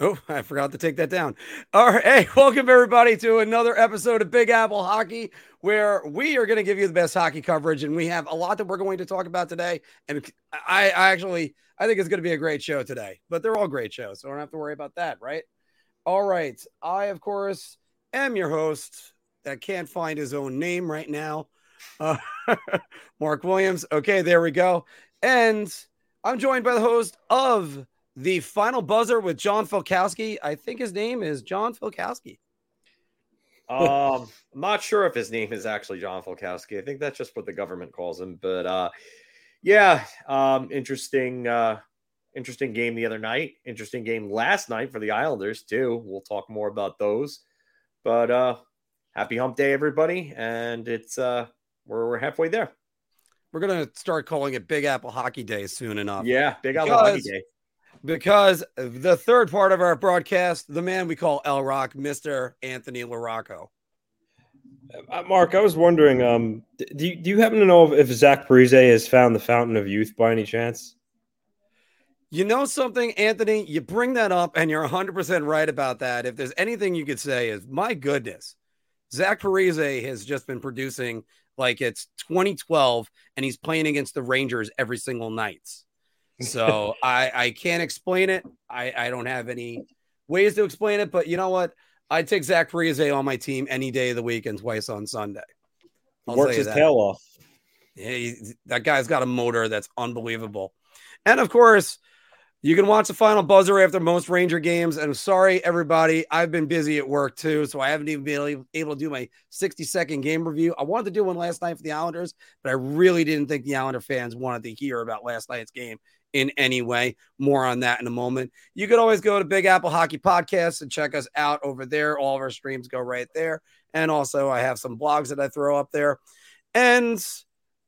Oh, I forgot to take that down. All right. Hey, welcome everybody to another episode of Big Apple Hockey, where we are going to give you the best hockey coverage. And we have a lot that we're going to talk about today. And I, I actually, I think it's going to be a great show today, but they're all great shows. So I don't have to worry about that, right? All right. I, of course, am your host that can't find his own name right now. Uh, Marc Williams. Okay, there we go. And I'm joined by the host of the final buzzer with John Filkowski. I think his name is John Filkowski. um, I'm not sure if his name is actually John Filkowski. I think that's just what the government calls him. But uh, yeah, um, interesting, uh, interesting game the other night. Interesting game last night for the Islanders too. We'll talk more about those. But uh, happy Hump Day, everybody! And it's uh, we're we're halfway there. We're gonna start calling it Big Apple Hockey Day soon enough. Yeah, Big Apple Hockey Day because the third part of our broadcast, the man we call El Rock, Mr. Anthony LaRocco. Uh, Marc, I was wondering, um, do you, do you happen to know if, if Zach Parise has found the fountain of youth by any chance? You know something, Anthony? You bring that up, and you're 100% right about that. If there's anything you could say, is my goodness, Zach Parise has just been producing like it's 2012, and he's playing against the Rangers every single night. So I I can't explain it. I I don't have any ways to explain it. But you know what? I'd take Zach Parise on my team any day of the week and twice on Sunday. I'll Works his that. tail off. Yeah, he, that guy's got a motor that's unbelievable. And of course, you can watch the final buzzer after most Ranger games. And I'm sorry, everybody, I've been busy at work too, so I haven't even been able to do my 60 second game review. I wanted to do one last night for the Islanders, but I really didn't think the Islander fans wanted to hear about last night's game in any way. More on that in a moment. You could always go to Big Apple Hockey Podcast and check us out over there. All of our streams go right there. And also, I have some blogs that I throw up there. And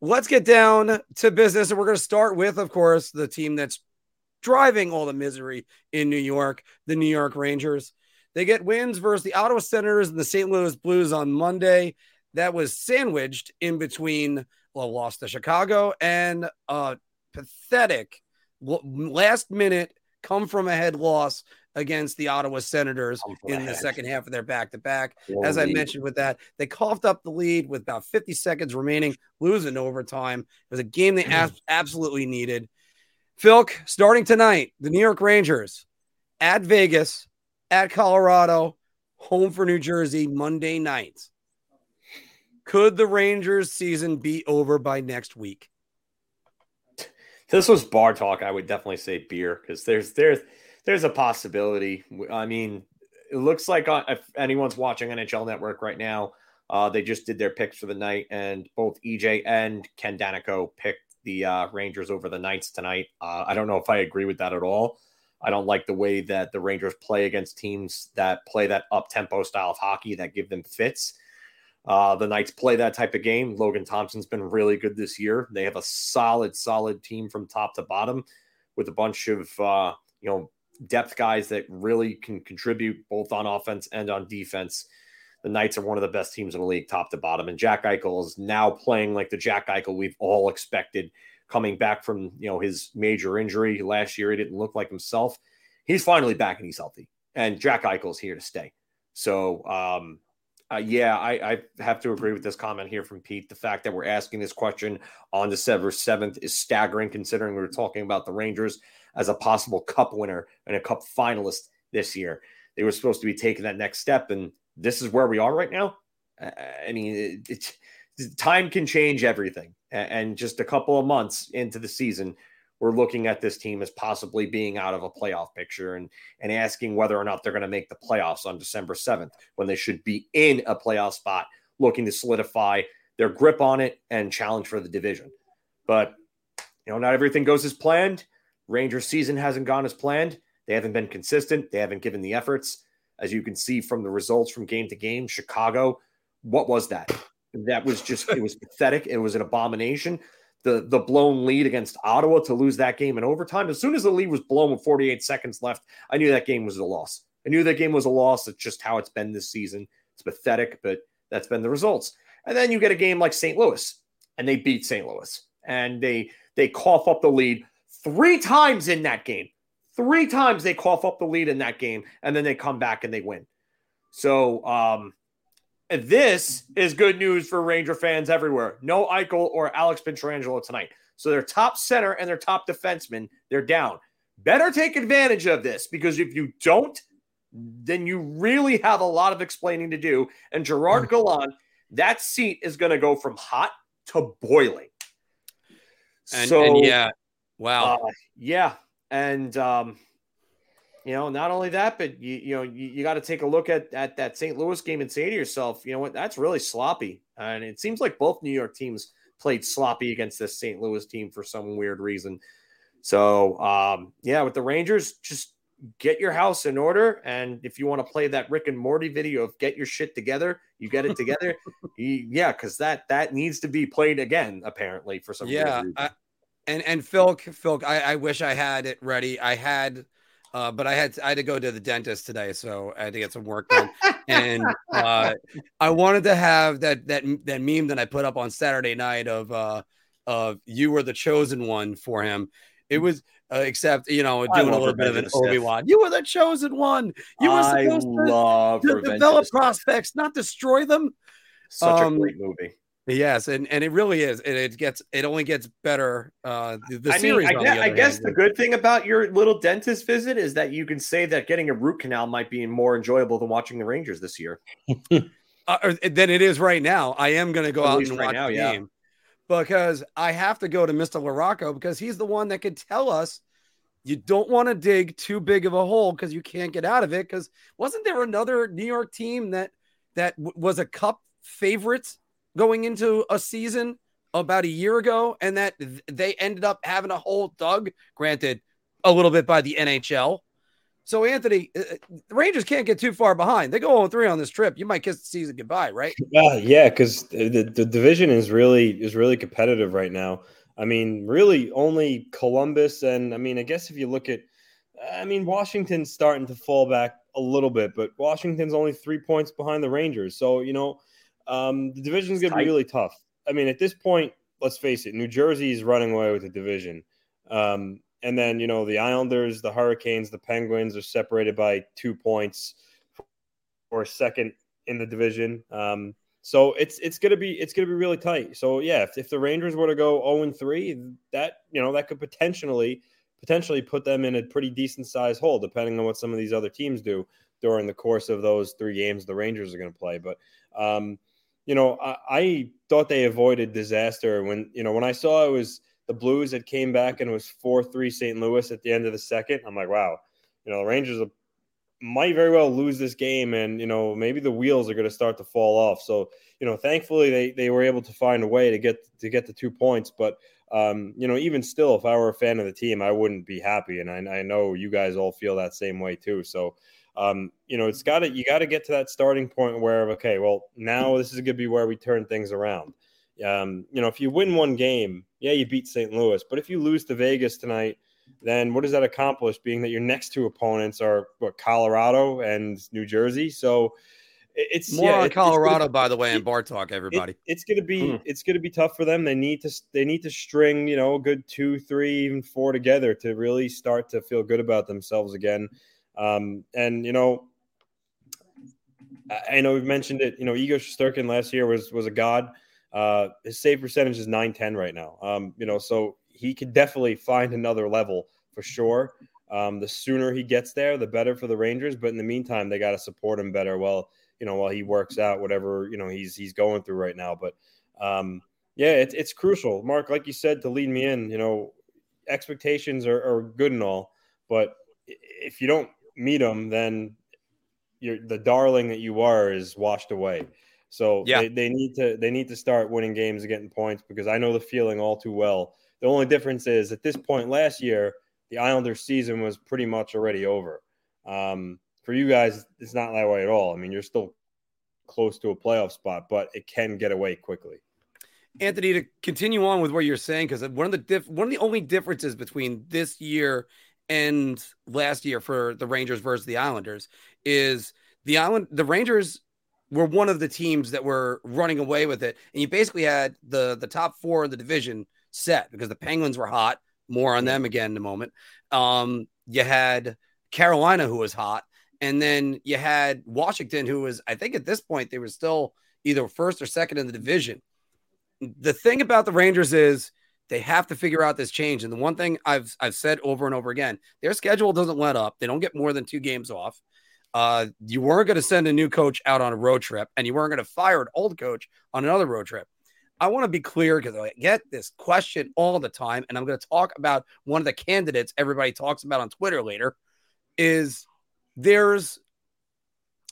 let's get down to business. And we're going to start with, of course, the team that's driving all the misery in New York, the New York Rangers. They get wins versus the Ottawa Senators and the St. Louis Blues on Monday. That was sandwiched in between well, lost to Chicago and a pathetic last minute come from ahead loss against the Ottawa Senators in the second half of their back to back. As I mentioned with that, they coughed up the lead with about 50 seconds remaining, losing overtime. It was a game they absolutely needed. Filk, starting tonight, the New York Rangers at Vegas, at Colorado, home for New Jersey Monday night. Could the Rangers season be over by next week? This was bar talk, I would definitely say beer because there's there's there's a possibility. I mean, it looks like if anyone's watching NHL Network right now, uh, they just did their picks for the night, and both EJ and Ken Daneyko picked the uh, Rangers over the Knights tonight. Uh, I don't know if I agree with that at all. I don't like the way that the Rangers play against teams that play that up tempo style of hockey that give them fits. Uh, the Knights play that type of game. Logan Thompson's been really good this year. They have a solid, solid team from top to bottom with a bunch of uh, you know depth guys that really can contribute both on offense and on defense. The Knights are one of the best teams in the league, top to bottom. And Jack Eichel is now playing like the Jack Eichel we've all expected, coming back from you know his major injury last year. He didn't look like himself. He's finally back and he's healthy. And Jack Eichel is here to stay. So um, uh, yeah, I, I, have to agree with this comment here from Pete. The fact that we're asking this question on December 7th is staggering, considering we were talking about the Rangers as a possible cup winner and a cup finalist this year. They were supposed to be taking that next step, and this is where we are right now. I mean, it, it, time can change everything. And just a couple of months into the season, we're looking at this team as possibly being out of a playoff picture and and asking whether or not they're going to make the playoffs on December 7th when they should be in a playoff spot looking to solidify their grip on it and challenge for the division. But you know, not everything goes as planned. Rangers season hasn't gone as planned. They haven't been consistent. They haven't given the efforts. As you can see from the results from game to game, Chicago, what was that? That was just it was pathetic. It was an abomination the the blown lead against Ottawa to lose that game in overtime. As soon as the lead was blown with 48 seconds left, I knew that game was a loss. I knew that game was a loss. It's just how it's been this season. It's pathetic, but that's been the results. And then you get a game like St. Louis, and they beat St. Louis, and they they cough up the lead three times in that game. Three times they cough up the lead in that game, and then they come back and they win. So um, this is good news for Ranger fans everywhere. No Eichel or Alex Pietrangelo tonight. So their top center and their top defenseman, they're down. Better take advantage of this because if you don't, then you really have a lot of explaining to do. And Gerard hmm. Gallant, that seat is going to go from hot to boiling. And, so and yeah, wow, uh, yeah, and um, you know, not only that, but you you know you, you got to take a look at at that St. Louis game and say to yourself, you know what, that's really sloppy, and it seems like both New York teams played sloppy against this St. Louis team for some weird reason. So um, yeah, with the Rangers, just get your house in order. And if you want to play that Rick and Morty video of get your shit together, you get it together. yeah, because that that needs to be played again, apparently, for some yeah. I, and and Phil, Phil, I, I wish I had it ready. I had uh, but I had to, I had to go to the dentist today, so I had to get some work done. and uh, I wanted to have that that that meme that I put up on Saturday night of uh, of you were the chosen one for him. It was uh, except you know doing a little bit of an Obi Wan. You were the chosen one. You were supposed to, to develop prospects, not destroy them. Such um, a great movie. Yes, and, and it really is. And it gets it only gets better. Uh, the, the I series. Mean, I, guess, the, I guess the good thing about your little dentist visit is that you can say that getting a root canal might be more enjoyable than watching the Rangers this year. uh, than it is right now. I am going to go At out and right watch now, the yeah. game because I have to go to Mister LaRocco because he's the one that could tell us you don't want to dig too big of a hole because you can't get out of it. Because wasn't there another New York team that that w- was a Cup favorite going into a season about a year ago, and that they ended up having a hole dug, granted, a little bit by the NHL. So, Anthony, uh, uh, the Rangers can't get too far behind. They go on 3 on this trip. You might kiss the season goodbye, right? Uh, yeah, because the, the division is really is really competitive right now. I mean, really only Columbus and I mean, I guess if you look at I mean, Washington's starting to fall back a little bit, but Washington's only three points behind the Rangers. So, you know, um, the division is going to be really tough. I mean, at this point, let's face it, New Jersey is running away with the division. Um, and then, you know, the Islanders, the Hurricanes, the Penguins are separated by two points for second in the division. Um, so it's it's gonna be it's gonna be really tight. So yeah, if, if the Rangers were to go 0 and 3, that you know that could potentially potentially put them in a pretty decent size hole, depending on what some of these other teams do during the course of those three games the Rangers are going to play. But um, you know, I, I, thought they avoided disaster when, you know, when I saw it was the Blues that came back and it was 4 3 St. Louis at the end of the second. I'm like, wow, you know, the Rangers might very well lose this game and, you know, maybe the wheels are going to start to fall off. So, you know, thankfully they, they were able to find a way to get to get the two points. But, um, you know, even still, if I were a fan of the team, I wouldn't be happy. And I, I know you guys all feel that same way too. So, um, you know, it's got to you got to get to that starting point where okay, well, now this is going to be where we turn things around. Um, you know, if you win one game, yeah, you beat St. Louis, but if you lose to Vegas tonight, then what does that accomplish? Being that your next two opponents are what Colorado and New Jersey, so it's more yeah, on Colorado, by the way, and Bar Talk, everybody. It, it's gonna be mm. it's gonna be tough for them. They need to they need to string you know a good two, three, even four together to really start to feel good about themselves again. Um, and you know, I, know we've mentioned it. You know, Igor Shesterkin last year was was a god. Uh, his save percentage is nine ten right now. Um, you know, so he could definitely find another level for sure. Um, the sooner he gets there, the better for the Rangers. But in the meantime, they got to support him better. Well, you know, while he works out whatever you know he's he's going through right now. But um, yeah, it's it's crucial, Marc. Like you said, to lead me in. You know, expectations are, are good and all, but if you don't meet them, then you're the darling that you are is washed away. So yeah. they, they need to they need to start winning games and getting points because I know the feeling all too well. The only difference is at this point last year, the Islanders season was pretty much already over. Um, for you guys, it's not that way at all. I mean, you're still close to a playoff spot, but it can get away quickly. Anthony, to continue on with what you're saying, because one of the diff- one of the only differences between this year and last year for the Rangers versus the Islanders is the island the Rangers were one of the teams that were running away with it. And you basically had the the top 4 of the division set because the Penguins were hot. More on them again in a moment. Um you had Carolina, who was hot, and then you had Washington, who was, I think at this point, they were still either first or second in the division. The thing about the Rangers is they have to figure out this change. And the one thing I've I've said over and over again, their schedule doesn't let up. They don't get more than two games off. Uh, you weren't going to send a new coach out on a road trip, and you weren't going to fire an old coach on another road trip. I want to be clear because I get this question all the time, and I'm going to talk about one of the candidates everybody talks about on Twitter later. Is there's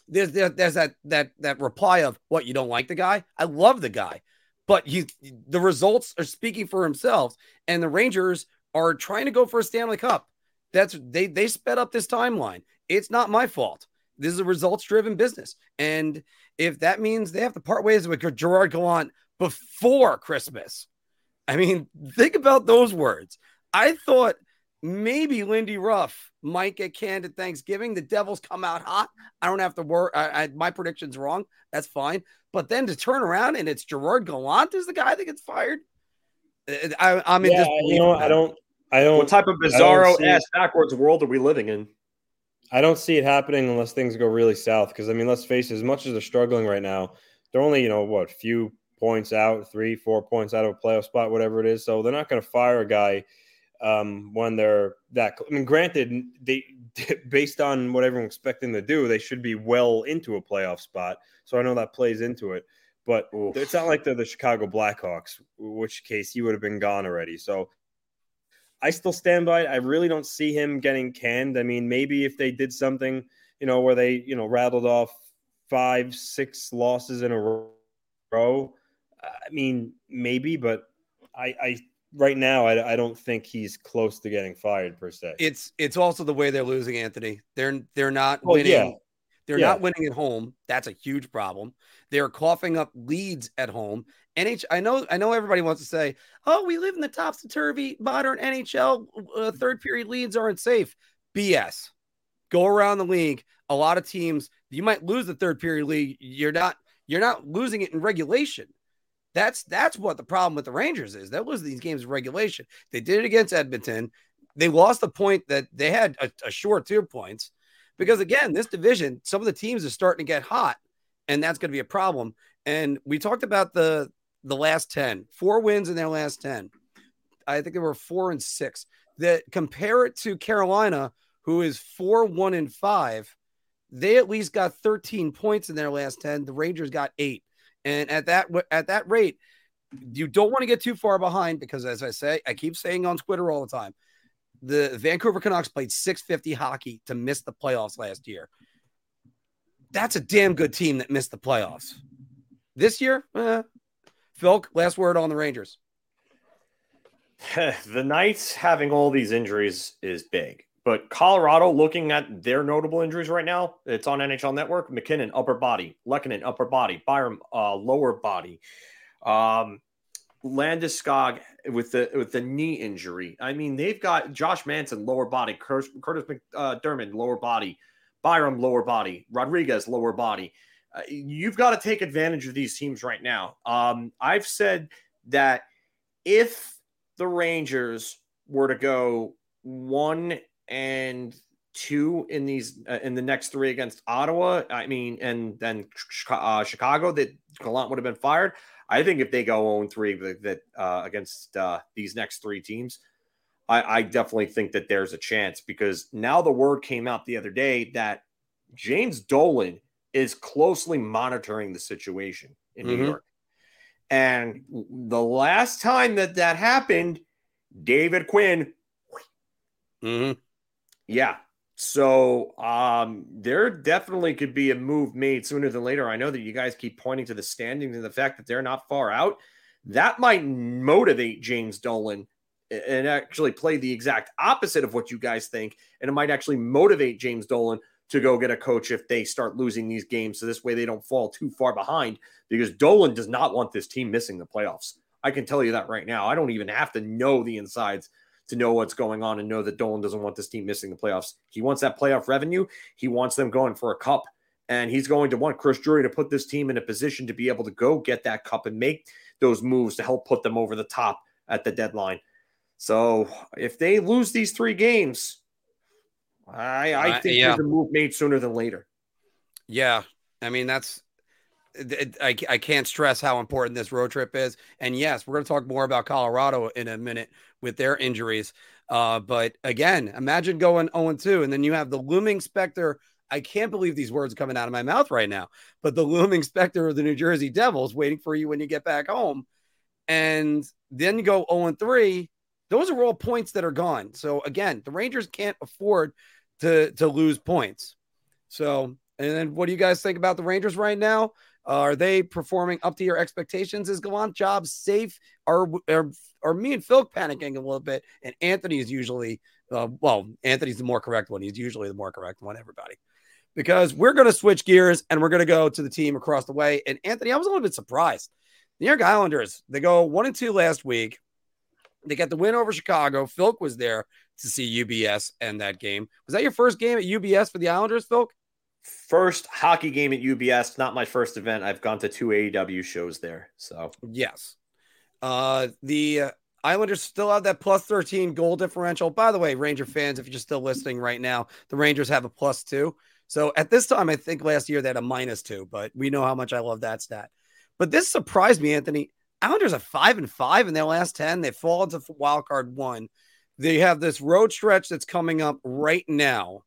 there's there's that that that reply of what you don't like the guy? I love the guy, but you the results are speaking for themselves, and the Rangers are trying to go for a Stanley Cup. That's they they sped up this timeline. It's not my fault. This is a results driven business, and if that means they have to part ways with Gerard Gallant before Christmas. I mean, think about those words. I thought maybe Lindy Ruff might get canned at Thanksgiving. The Devils come out hot. I don't have to worry. I, I, my prediction's wrong. That's fine. But then to turn around and it's Gerard Gallant is the guy that gets fired. Uh, I, am in yeah, you know, I don't. I don't. What type of bizarro ass backwards world are we living in? I don't see it happening unless things go really south. Because I mean, let's face it. As much as they're struggling right now, they're only you know what few points out, three, four points out of a playoff spot, whatever it is. So they're not going to fire a guy um, when they're that. I mean, granted, they based on what everyone's expecting to do, they should be well into a playoff spot. So I know that plays into it. But Oof. it's not like they're the Chicago Blackhawks, which case he would have been gone already. So I still stand by it. I really don't see him getting canned. I mean, maybe if they did something, you know, where they, you know, rattled off five, six losses in a row, I mean, maybe, but I, I right now I, I don't think he's close to getting fired per se. It's it's also the way they're losing Anthony. They're they're not well, winning. Yeah. They're yeah. not winning at home. That's a huge problem. They're coughing up leads at home. NH, I know, I know. Everybody wants to say, "Oh, we live in the topsy turvy modern NHL. Uh, third period leads aren't safe." BS. Go around the league. A lot of teams, you might lose the third period lead. You're not. You're not losing it in regulation. That's that's what the problem with the Rangers is. That was these games of regulation. They did it against Edmonton. They lost the point that they had a, a short two points because again, this division, some of the teams are starting to get hot, and that's going to be a problem. And we talked about the the last 10, four wins in their last 10. I think they were four and six. That compare it to Carolina, who is four, one, and five. They at least got 13 points in their last 10. The Rangers got eight. And at that at that rate, you don't want to get too far behind because, as I say, I keep saying on Twitter all the time, the Vancouver Canucks played 650 hockey to miss the playoffs last year. That's a damn good team that missed the playoffs. This year, eh. Phil, last word on the Rangers. the Knights having all these injuries is big. But Colorado, looking at their notable injuries right now, it's on NHL Network. MacKinnon, upper body. Lehkonen, upper body. Byram, uh, lower body. Um, Landeskog with the with the knee injury. I mean, they've got Josh Manson, lower body. Kurtis, MacDermid, lower body. Byram, lower body. Rodrigues, lower body. Uh, you've got to take advantage of these teams right now. Um, I've said that if the Rangers were to go one and two in these uh, in the next three against Ottawa. I mean, and then uh, Chicago that Gallant would have been fired. I think if they go 0 3 that uh, against uh, these next three teams, I, I definitely think that there's a chance because now the word came out the other day that James Dolan is closely monitoring the situation in mm-hmm. New York. And the last time that that happened, David Quinn mm-hmm. Yeah. So um, there definitely could be a move made sooner than later. I know that you guys keep pointing to the standings and the fact that they're not far out. That might motivate James Dolan and actually play the exact opposite of what you guys think. And it might actually motivate James Dolan to go get a coach if they start losing these games. So this way they don't fall too far behind because Dolan does not want this team missing the playoffs. I can tell you that right now. I don't even have to know the insides to know what's going on and know that Dolan doesn't want this team missing the playoffs. He wants that playoff revenue. He wants them going for a cup. And he's going to want Chris Drury to put this team in a position to be able to go get that cup and make those moves to help put them over the top at the deadline. So if they lose these three games, I, I Uh, think yeah. there's a move made sooner than later. Yeah, I mean that's I, I can't stress how important this road trip is. And yes, we're going to talk more about Colorado in a minute with their injuries. Uh, but again, imagine going 0 2, and then you have the looming specter. I can't believe these words coming out of my mouth right now, but the looming specter of the New Jersey Devils waiting for you when you get back home. And then you go 0 3. Those are all points that are gone. So again, the Rangers can't afford to to lose points. So, and then what do you guys think about the Rangers right now? Are they performing up to your expectations? Is Gallant job safe? Are, are are me and Phil panicking a little bit? And Anthony is usually, uh, well, Anthony's the more correct one. He's usually the more correct one. Everybody, because we're going to switch gears and we're going to go to the team across the way. And Anthony, I was a little bit surprised. The New York Islanders, they go one and two last week. They got the win over Chicago. Filk was there to see UBS and that game. Was that your first game at UBS for the Islanders, Filk? First hockey game at UBS, not my first event. I've gone to two AEW shows there. So Yes. Uh, the uh, Islanders still have that plus 13 goal differential. By the way, Ranger fans, if you're still listening right now, the Rangers have a plus two. So at this time, I think last year they had a minus two, but we know how much I love that stat. But this surprised me, Anthony. Islanders are five and five in their last 10. They fall into wild card one. They have this road stretch that's coming up right now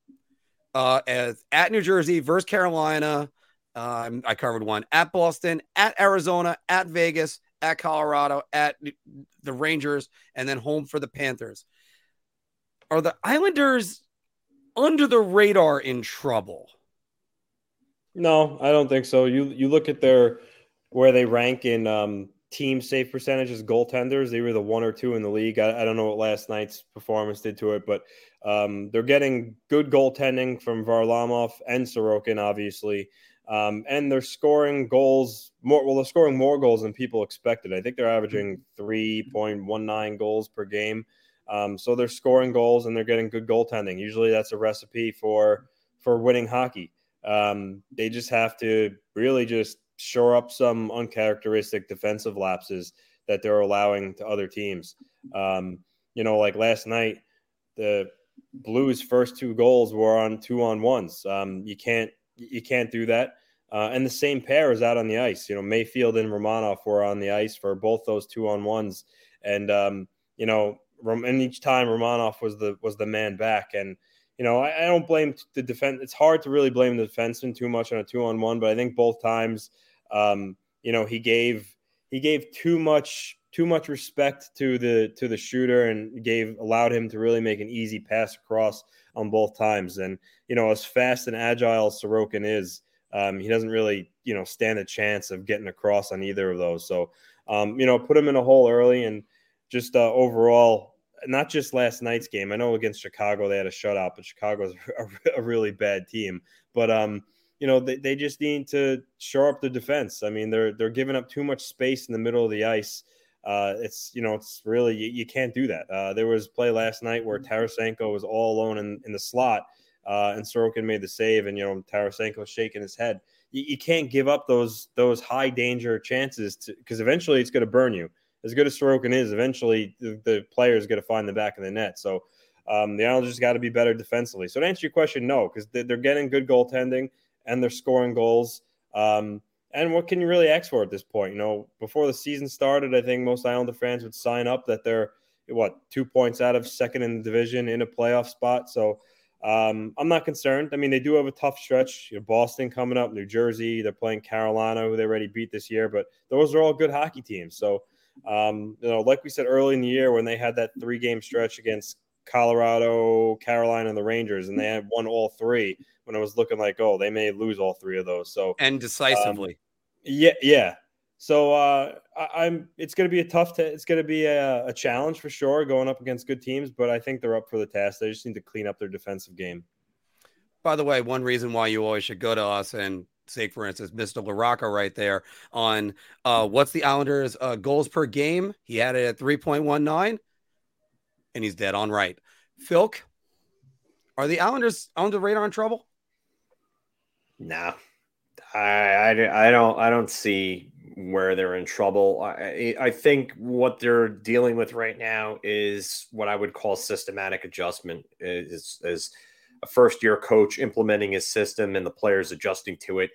uh, as at New Jersey versus Carolina. Um, I covered one at Boston, at Arizona, at Vegas, at Colorado, at the Rangers, and then home for the Panthers. Are the Islanders under the radar in trouble? No, I don't think so. You you look at their where they rank in um, team safe percentages, goaltenders. They were the one or two in the league. I, I don't know what last night's performance did to it, but um, they're getting good goaltending from Varlamov and Sorokin, obviously, um, and they're scoring goals more. Well, they're scoring more goals than people expected. I think they're averaging three point one nine goals per game. Um, so they're scoring goals and they're getting good goaltending. Usually, that's a recipe for for winning hockey. Um, they just have to really just shore up some uncharacteristic defensive lapses that they're allowing to other teams. Um, you know, like last night, the Blues' first two goals were on two on ones. Um, you can't you can't do that. Uh, and the same pair is out on the ice. You know, Mayfield and Romanov were on the ice for both those two on ones, and um, you know, and each time Romanov was the was the man back, and you know, I, I don't blame the defense. It's hard to really blame the defenseman too much on a two on one, but I think both times, um, you know, he gave he gave too much too much respect to the to the shooter and gave allowed him to really make an easy pass across on both times. And you know, as fast and agile as Sorokin is, um, he doesn't really you know stand a chance of getting across on either of those. So um, you know, put him in a hole early and just uh, overall not just last night's game. I know against Chicago they had a shutout, but Chicago's a, a really bad team. But um, you know they, they just need to shore up the defense. I mean they're they're giving up too much space in the middle of the ice. Uh, it's you know it's really you, you can't do that. Uh, there was play last night where Tarasenko was all alone in, in the slot, uh, and Sorokin made the save, and you know Tarasenko shaking his head. You, you can't give up those those high danger chances because eventually it's going to burn you as good as Sorokin is, eventually the, the player is going to find the back of the net. So um, the Islanders got to be better defensively. So to answer your question, no, because they're, they're, getting good goaltending and they're scoring goals. Um, and what can you really ask for at this point? You know, before the season started, I think most Islander fans would sign up that they're what two points out of second in the division in a playoff spot. So um, I'm not concerned. I mean, they do have a tough stretch. You know, Boston coming up, New Jersey. They're playing Carolina, who they already beat this year. But those are all good hockey teams. So um, you know, like we said early in the year when they had that three game stretch against Colorado, Carolina, and the Rangers, and they had won all three when it was looking like, oh, they may lose all three of those. So and decisively. Yeah, yeah. So uh, I, am It's going to be a tough. T- it's going to be a, a challenge for sure going up against good teams, but I think they're up for the task. They just need to clean up their defensive game. By the way, one reason why you always should go to us and say, for instance, Mr. LaRocco right there on uh, what's the Islanders' uh, goals per game? He had it at 3.19, and he's dead on right. Filk, are the Islanders on the radar in trouble? No, I, I, I don't I don't see where they're in trouble. I, I think what they're dealing with right now is what I would call systematic adjustment. Is is a first year coach implementing his system and the players adjusting to it.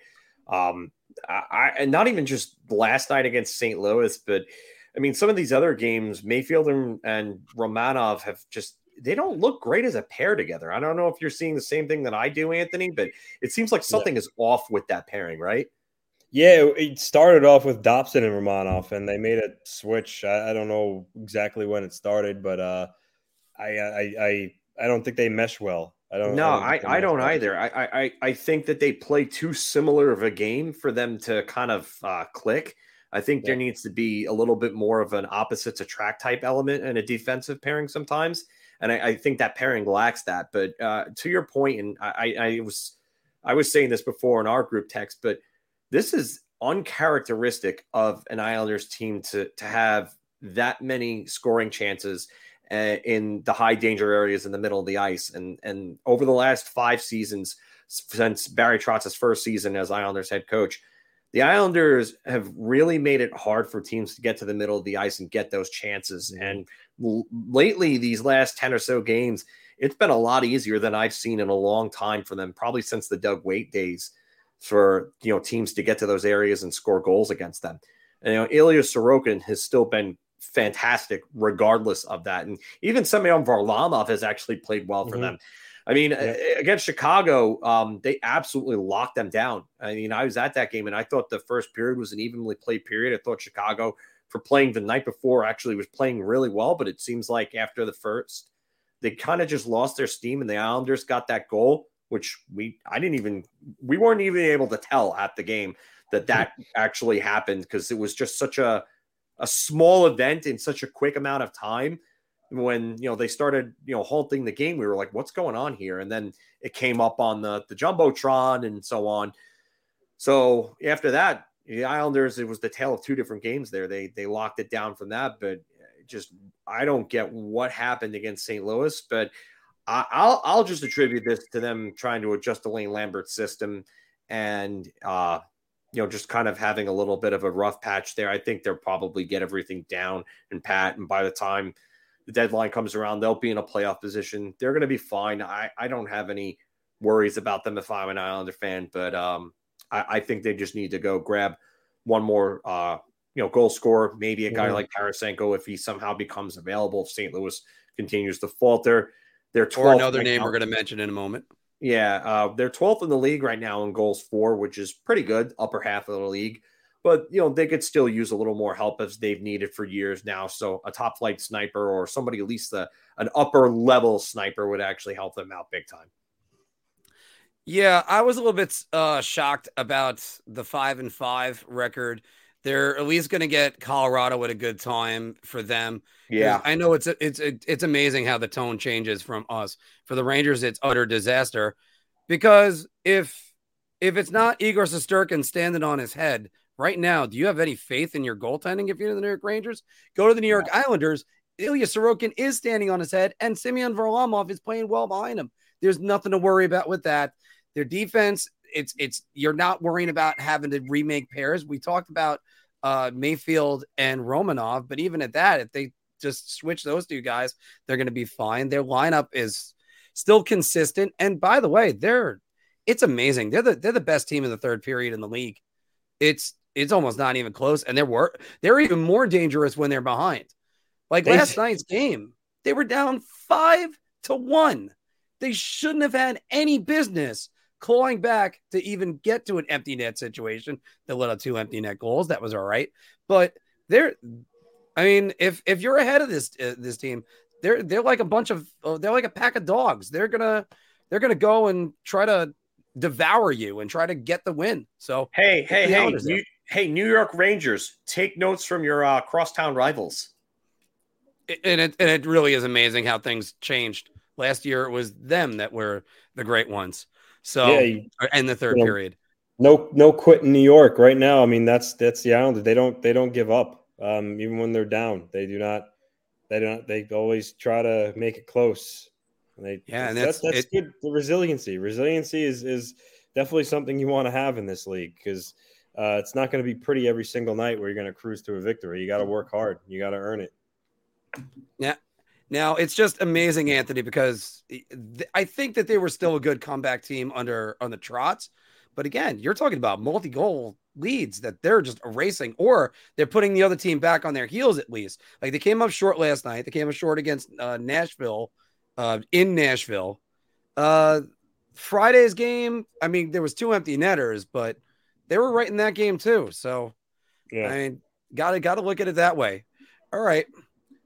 Um, I, and not even just last night against St. Louis, but I mean, some of these other games, Mayfield and, and Romanov have just they don't look great as a pair together. I don't know if you're seeing the same thing that I do, Anthony, but it seems like something yeah. is off with that pairing, right? Yeah, it started off with Dobson and Romanov, and they made a switch. I, I don't know exactly when it started, but uh, I, I I I don't think they mesh well. I don't. No, I, I, I don't either. I, I I think that they play too similar of a game for them to kind of uh, click. I think yeah. there needs to be a little bit more of an opposites attract type element in a defensive pairing sometimes, and I, I think that pairing lacks that. But uh, to your point, and I, I was I was saying this before in our group text, but this is uncharacteristic of an Islanders team to to have that many scoring chances uh, in the high danger areas in the middle of the ice. And and over the last five seasons, since Barry Trotz's first season as Islanders head coach, the Islanders have really made it hard for teams to get to the middle of the ice and get those chances. Mm-hmm. And l- lately, these last 10 or so games, it's been a lot easier than I've seen in a long time for them, probably since the Doug Weight days for you know teams to get to those areas and score goals against them. And you know, Ilya Sorokin has still been fantastic regardless of that. And even Semyon Varlamov has actually played well for mm-hmm. them. I mean, yeah. against Chicago, um, they absolutely locked them down. I mean, I was at that game and I thought the first period was an evenly played period. I thought Chicago, for playing the night before, actually was playing really well. But it seems like after the first, they kind of just lost their steam and the Islanders got that goal, which we, I didn't even, we weren't even able to tell at the game that that actually happened because it was just such a, a small event in such a quick amount of time. When you know they started, you know, halting the game, we were like, "What's going on here?" And then it came up on the the jumbotron and so on. So after that, the Islanders, it was the tale of two different games. There, they they locked it down from that, but just I don't get what happened against St. Louis, but I, will I'll just attribute this to them trying to adjust the Lane Lambert system and uh, you know, just kind of having a little bit of a rough patch there. I think they'll probably get everything down and pat. And by the time the deadline comes around, they'll be in a playoff position. They're going to be fine. I, I don't have any worries about them if I'm an Islander fan, but um, I, I think they just need to go grab one more, uh, you know, goal scorer, maybe a guy yeah. like Tarasenko if he somehow becomes available. If St. Louis continues to falter, they're 12 or another name we're going to mention in a moment. Yeah, uh, they're 12th in the league right now in goals for, which is pretty good, upper half of the league. But you know they could still use a little more help as they've needed for years now. So a top flight sniper or somebody at least a, an upper level sniper would actually help them out big time. Yeah, I was a little bit uh, shocked about the five and five record. They're at least going to get Colorado at a good time for them. Yeah, I know it's it's it's amazing how the tone changes from us. For the Rangers, it's utter disaster because if if it's not Igor Shesterkin standing on his head right now, do you have any faith in your goaltending if you're in the New York Rangers? Go to the New York yeah. Islanders. Ilya Sorokin is standing on his head, and Semyon Varlamov is playing well behind him. There's nothing to worry about with that. Their defense, it's it's you're not worrying about having to remake pairs. We talked about uh, Mayfield and Romanov, but even at that, if they just switch those two guys, they're going to be fine. Their lineup is still consistent, and by the way, they're it's amazing. They're the they're the best team in the third period in the league. It's it's almost not even close, and they're wor- they're even more dangerous when they're behind. Like they, last night's game, they were down five to one. They shouldn't have had any business clawing back to even get to an empty net situation. They let out two empty net goals. That was all right. But they're, I mean, if if you're ahead of this uh, this team, they're they're like a bunch of uh, they're like a pack of dogs. They're gonna they're gonna go and try to devour you and try to get the win. So hey hey hey New, hey New York Rangers, take notes from your uh, crosstown rivals. And it and it really is amazing how things changed. Last year it was them that were the great ones. So yeah, in the third you know, period. No, no quit in New York right now. I mean, that's that's the Islanders. They don't they don't give up. Um, even when they're down, they do not. They don't. They always try to make it close. And they yeah, and that's that's, that's it, good. The resiliency, resiliency is is definitely something you want to have in this league because uh, it's not going to be pretty every single night where you're going to cruise to a victory. You got to work hard. You got to earn it. Yeah. Now it's just amazing, Anthony, because I think that they were still a good comeback team under on the trots. But again, you're talking about multi-goal leads that they're just erasing, or they're putting the other team back on their heels at least. Like they came up short last night. They came up short against uh, Nashville, uh, in Nashville. Uh, Friday's game, I mean, there was two empty netters, but they were right in that game too. So, yeah, I mean, gotta gotta look at it that way. All right,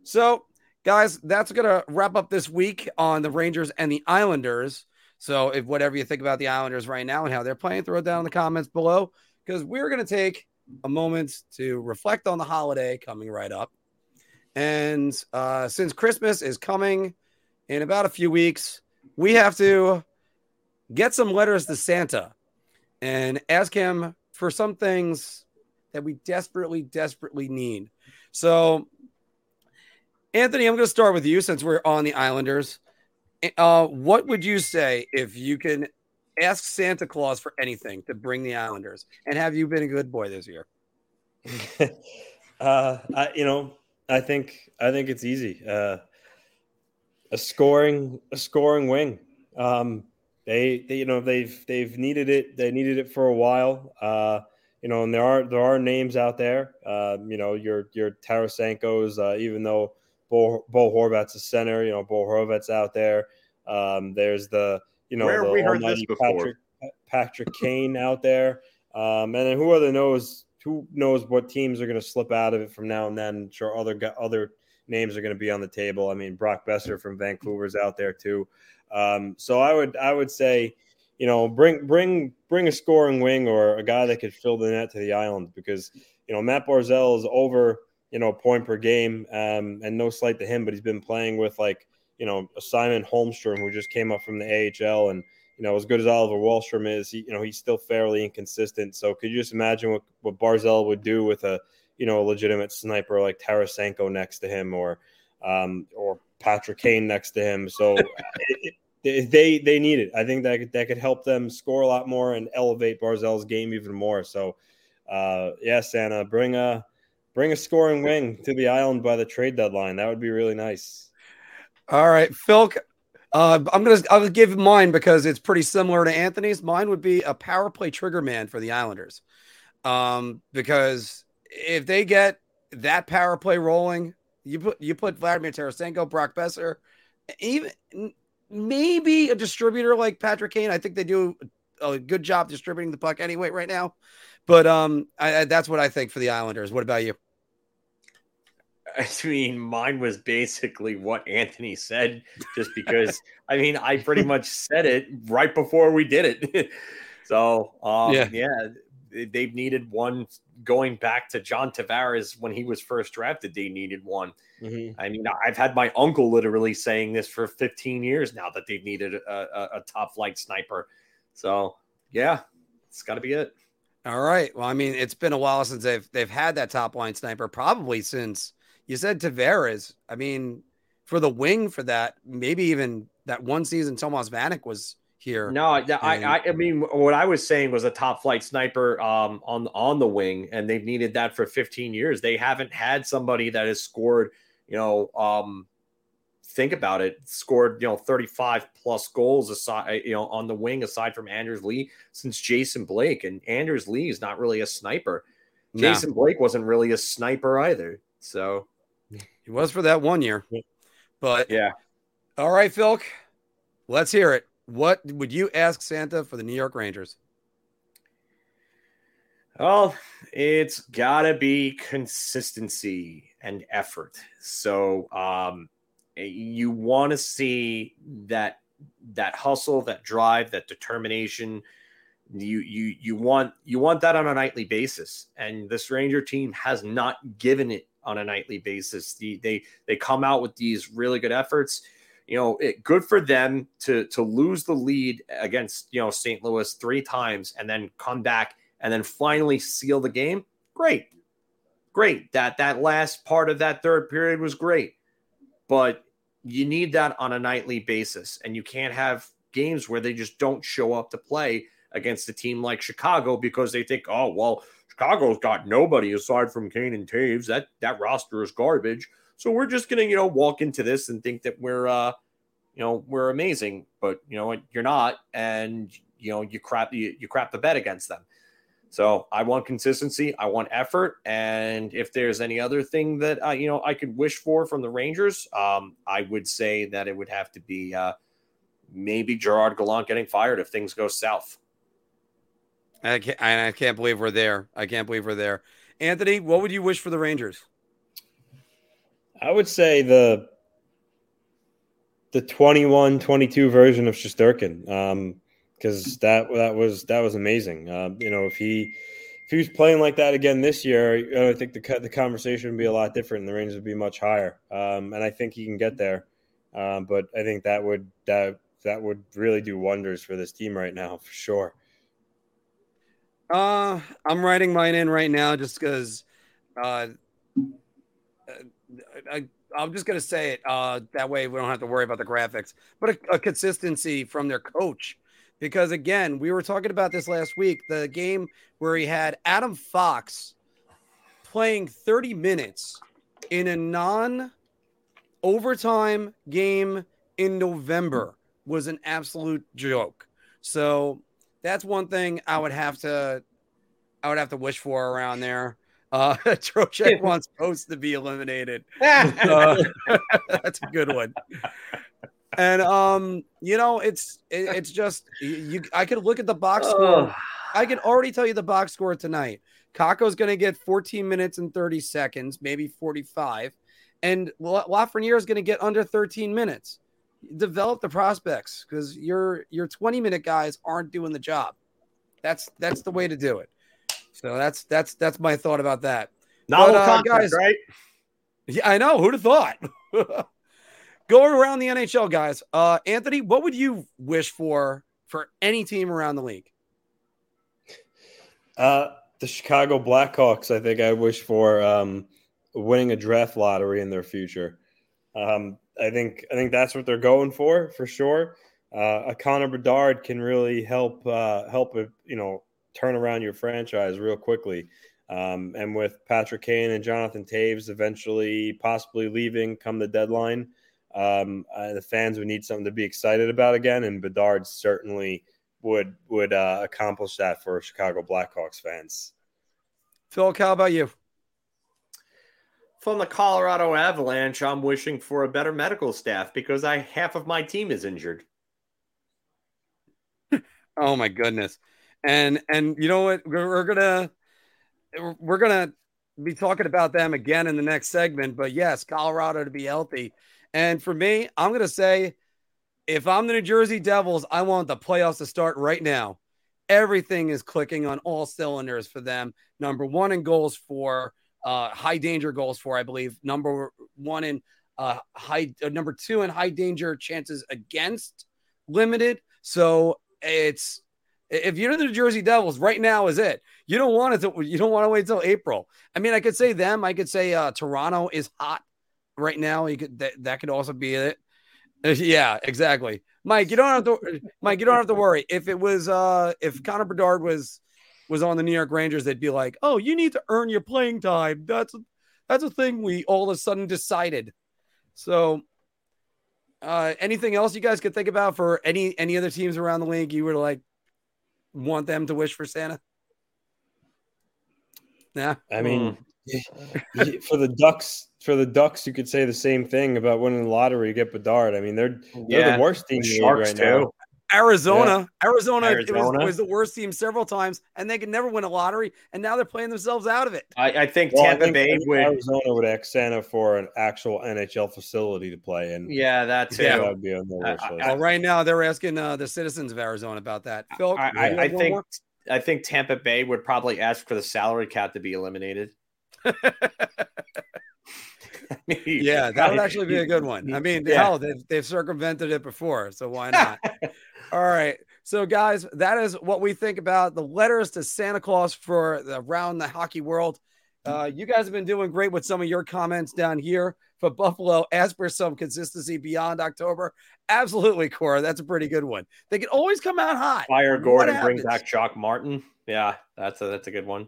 so guys, that's gonna wrap up this week on the Rangers and the Islanders. So, if whatever you think about the Islanders right now and how they're playing, throw it down in the comments below because we're gonna take a moment to reflect on the holiday coming right up. And uh, since Christmas is coming in about a few weeks, we have to get some letters to Santa and ask him for some things that we desperately, desperately need. So, Anthony, I'm going to start with you since we're on the Islanders. Uh, what would you say if you can ask Santa Claus for anything to bring the Islanders? And have you been a good boy this year? uh, I, you know, I think I think it's easy. Uh, a scoring a scoring wing. Um, they, they, you know they've they've needed it. They needed it for a while. Uh you know and there are there are names out there. Uh you know your your Tarasenko's uh, even though Bo, Bo Horvat's a center you know Bo Horvat's out there. Um there's the you know where the we heard this before? Patrick, Patrick Kane out there. Um and then who other knows who knows what teams are going to slip out of it from now and then? Sure other other names are going to be on the table. I mean Brock Boeser from Vancouver's out there too um, so I would I would say, you know, bring bring bring a scoring wing or a guy that could fill the net to the island because you know Matt Barzal is over you know point per game, um, and no slight to him, but he's been playing with like you know Simon Holmstrom who just came up from the AHL and. You know, as good as Oliver Wahlstrom is, he, you know, he's still fairly inconsistent. So, could you just imagine what, what Barzal would do with a, you know, a legitimate sniper like Tarasenko next to him, or, um, or Patrick Kane next to him? So, it, they they need it. I think that could, that could help them score a lot more and elevate Barzal's game even more. So, uh, yeah, Santa, bring a bring a scoring wing to the island by the trade deadline. That would be really nice. All right, Phil. Uh, I'm gonna I'll give mine because it's pretty similar to Anthony's. Mine would be a power play trigger man for the Islanders, um, because if they get that power play rolling, you put you put Vladimir Tarasenko, Brock Boeser, even maybe a distributor like Patrick Kane. I think they do a good job distributing the puck anyway right now. But um, I, I, that's what I think for the Islanders. What about you? I mean, mine was basically what Anthony said, just because I mean, I pretty much said it right before we did it. so, um, yeah. yeah, they've needed one going back to John Tavares when he was first drafted. They needed one. Mm-hmm. I mean, I've had my uncle literally saying this for 15 years now that they've needed a, a, a top flight sniper. So, yeah, it's got to be it. All right. Well, I mean, it's been a while since they've they've had that top line sniper. Probably since you said Tavares. I mean, for the wing for that, maybe even that one season Thomas Vanek was here. No, I, I, I mean, what I was saying was a top flight sniper um, on on the wing, and they've needed that for 15 years. They haven't had somebody that has scored, you know, um, think about it, scored you know 35 plus goals aside, you know, on the wing aside from Anders Lee since Jason Blake, and Anders Lee is not really a sniper. No. Jason Blake wasn't really a sniper either, so he was for that one year, but yeah. All right, Filk, let's hear it. What would you ask Santa for the New York Rangers? Well, it's got to be consistency and effort. So, um, you want to see that that hustle, that drive, that determination. You you you want you want that on a nightly basis, and this Ranger team has not given it on a nightly basis. The, they they come out with these really good efforts you know, it, good for them to to lose the lead against you know St. Louis three times and then come back and then finally seal the game. Great, great. That that last part of that third period was great, but you need that on a nightly basis, and you can't have games where they just don't show up to play against a team like Chicago because they think, oh well, Chicago's got nobody aside from Kane and Toews. That that roster is garbage. So we're just gonna, you know, walk into this and think that we're, uh, you know, we're amazing, but you know what, you're not, and you know, you crap, you, you crap the bet against them. So I want consistency, I want effort, and if there's any other thing that uh, you know I could wish for from the Rangers, um, I would say that it would have to be uh, maybe Gerard Gallant getting fired if things go south. I can't, I can't believe we're there. I can't believe we're there. Anthony, what would you wish for the Rangers? I would say the the 21 22 version of Shesterkin. Um, because that that was that was amazing. Uh, you know, if he if he was playing like that again this year, I think the the conversation would be a lot different. and The range would be much higher, um, and I think he can get there. Um, but I think that would that that would really do wonders for this team right now, for sure. Uh, I'm writing mine in right now just because. Uh, I, I'm just gonna say it. Uh, that way we don't have to worry about the graphics, but a, a consistency from their coach because again, we were talking about this last week. The game where he had Adam Fox playing 30 minutes in a non overtime game in November was an absolute joke. So that's one thing I would have to I would have to wish for around there. Uh Trocheck wants Post to be eliminated. Uh, that's a good one and um, you know, it's it, it's just you. I could look at the box score. I can already tell you the box score tonight. Kakko's going to get 14 minutes and 30 seconds, maybe 45, and Lafreniere is going to get under 13 minutes. Develop the prospects because your your 20 minute guys aren't doing the job. That's that's the way to do it. So that's that's that's my thought about that. Novel but, uh, guys, right? Yeah, I know. Who'd have thought? Going around the NHL, guys. Uh, Anthony, what would you wish for for any team around the league? Uh, the Chicago Blackhawks. I think I wish for um, winning a draft lottery in their future. Um, I think I think that's what they're going for for sure. Uh, a Connor Bedard can really help uh, help you know turn around your franchise real quickly. Um, and with Patrick Kane and Jonathan Toews eventually possibly leaving come the deadline, um, uh, the fans would need something to be excited about again, and Bedard certainly would would uh, accomplish that for Chicago Blackhawks fans. Phil, how about you? From the Colorado Avalanche, I'm wishing for a better medical staff because I half of my team is injured. oh my goodness! And and you know what? We're, gonna we're gonna be talking about them again in the next segment. But yes, Colorado to be healthy and for me, I'm to say if I'm the New Jersey Devils, I want the playoffs to start right now. Everything is clicking on all cylinders for them. Number one in goals for, uh, high danger goals for, I believe. Number one in uh, high, uh, number two in high danger chances against limited. So it's, if you're the New Jersey Devils, right now is it. You don't want it to, you don't want to wait till April. I mean, I could say them. I could say uh, Toronto is hot right now. You could that, that could also be it. Yeah, exactly. Mike, you don't have to Mike, you don't have to worry. If it was uh if Connor Bedard was was on the New York Rangers, they'd be like, "Oh, you need to earn your playing time." That's that's a thing we all of a sudden decided. So uh anything else you guys could think about for any any other teams around the league you would like want them to wish for Santa? Yeah. I mean, mm. for the Ducks, for the Ducks, you could say the same thing about winning the lottery. You get Bedard. I mean, they're they're yeah. the worst team the in the league right too. now. Arizona, yeah. Arizona, Arizona. Was, was, the worst team several times, and they could never win a lottery, and now they're playing themselves out of it. I, I think well, Tampa I think Bay would Arizona would ask Santa for an actual NHL facility to play in. Yeah, that's yeah. That would be on the list. well, right now they're asking uh, the citizens of Arizona about that. Phil, I, I, I think more? I think Tampa Bay would probably ask for the salary cap to be eliminated. yeah, that would actually be a good one. I mean, yeah. hell, they've, they've circumvented it before, so why not? All right. So, guys, that is what we think about the letters to Santa Claus for the, around the hockey world. Uh, you guys have been doing great with some of your comments down here for Buffalo. As for some consistency beyond October, absolutely, Cora. That's a pretty good one. They can always come out hot. Fire Gordon, bring back Jacques Martin. Yeah, that's a that's a good one.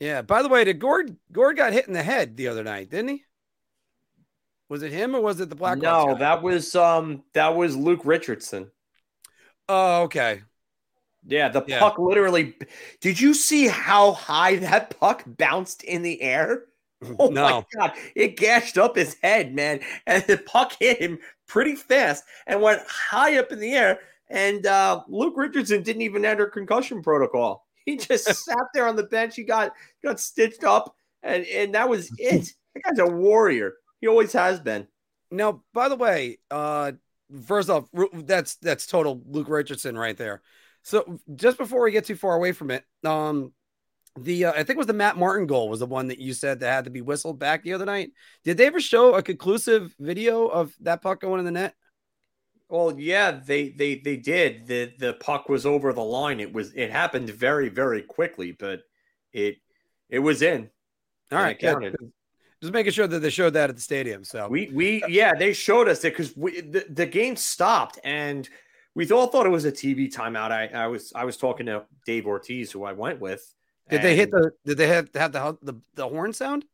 Yeah. By the way, did Gord Gord got hit in the head the other night, didn't he? Was it him or was it the Black? No, that was um that was Luke Richardson. Oh, okay. Yeah, the Yeah. puck literally. Did you see how high that puck bounced in the air? Oh no. my god, it gashed up his head, man, and the puck hit him pretty fast and went high up in the air. And uh, Luke Richardson didn't even enter concussion protocol. He just sat there on the bench. He got got stitched up, and and that was it. That guy's a warrior. He always has been. Now, by the way, uh, first off, that's that's total Luke Richardson right there. So just before we get too far away from it, um, the uh, I think it was the Matt Martin goal was the one that you said that had to be whistled back the other night. Did they ever show a conclusive video of that puck going in the net? Well, yeah, they they they did. the The puck was over the line. It was it happened very very quickly, but it it was in. All right, counted. Just making sure that they showed that at the stadium. So We we yeah, they showed us it because the, the game stopped and we all thought it was a TV timeout. I, I was I was talking to Dave Ortiz, who I went with. did they hit the? Did they have have the the, the horn sound?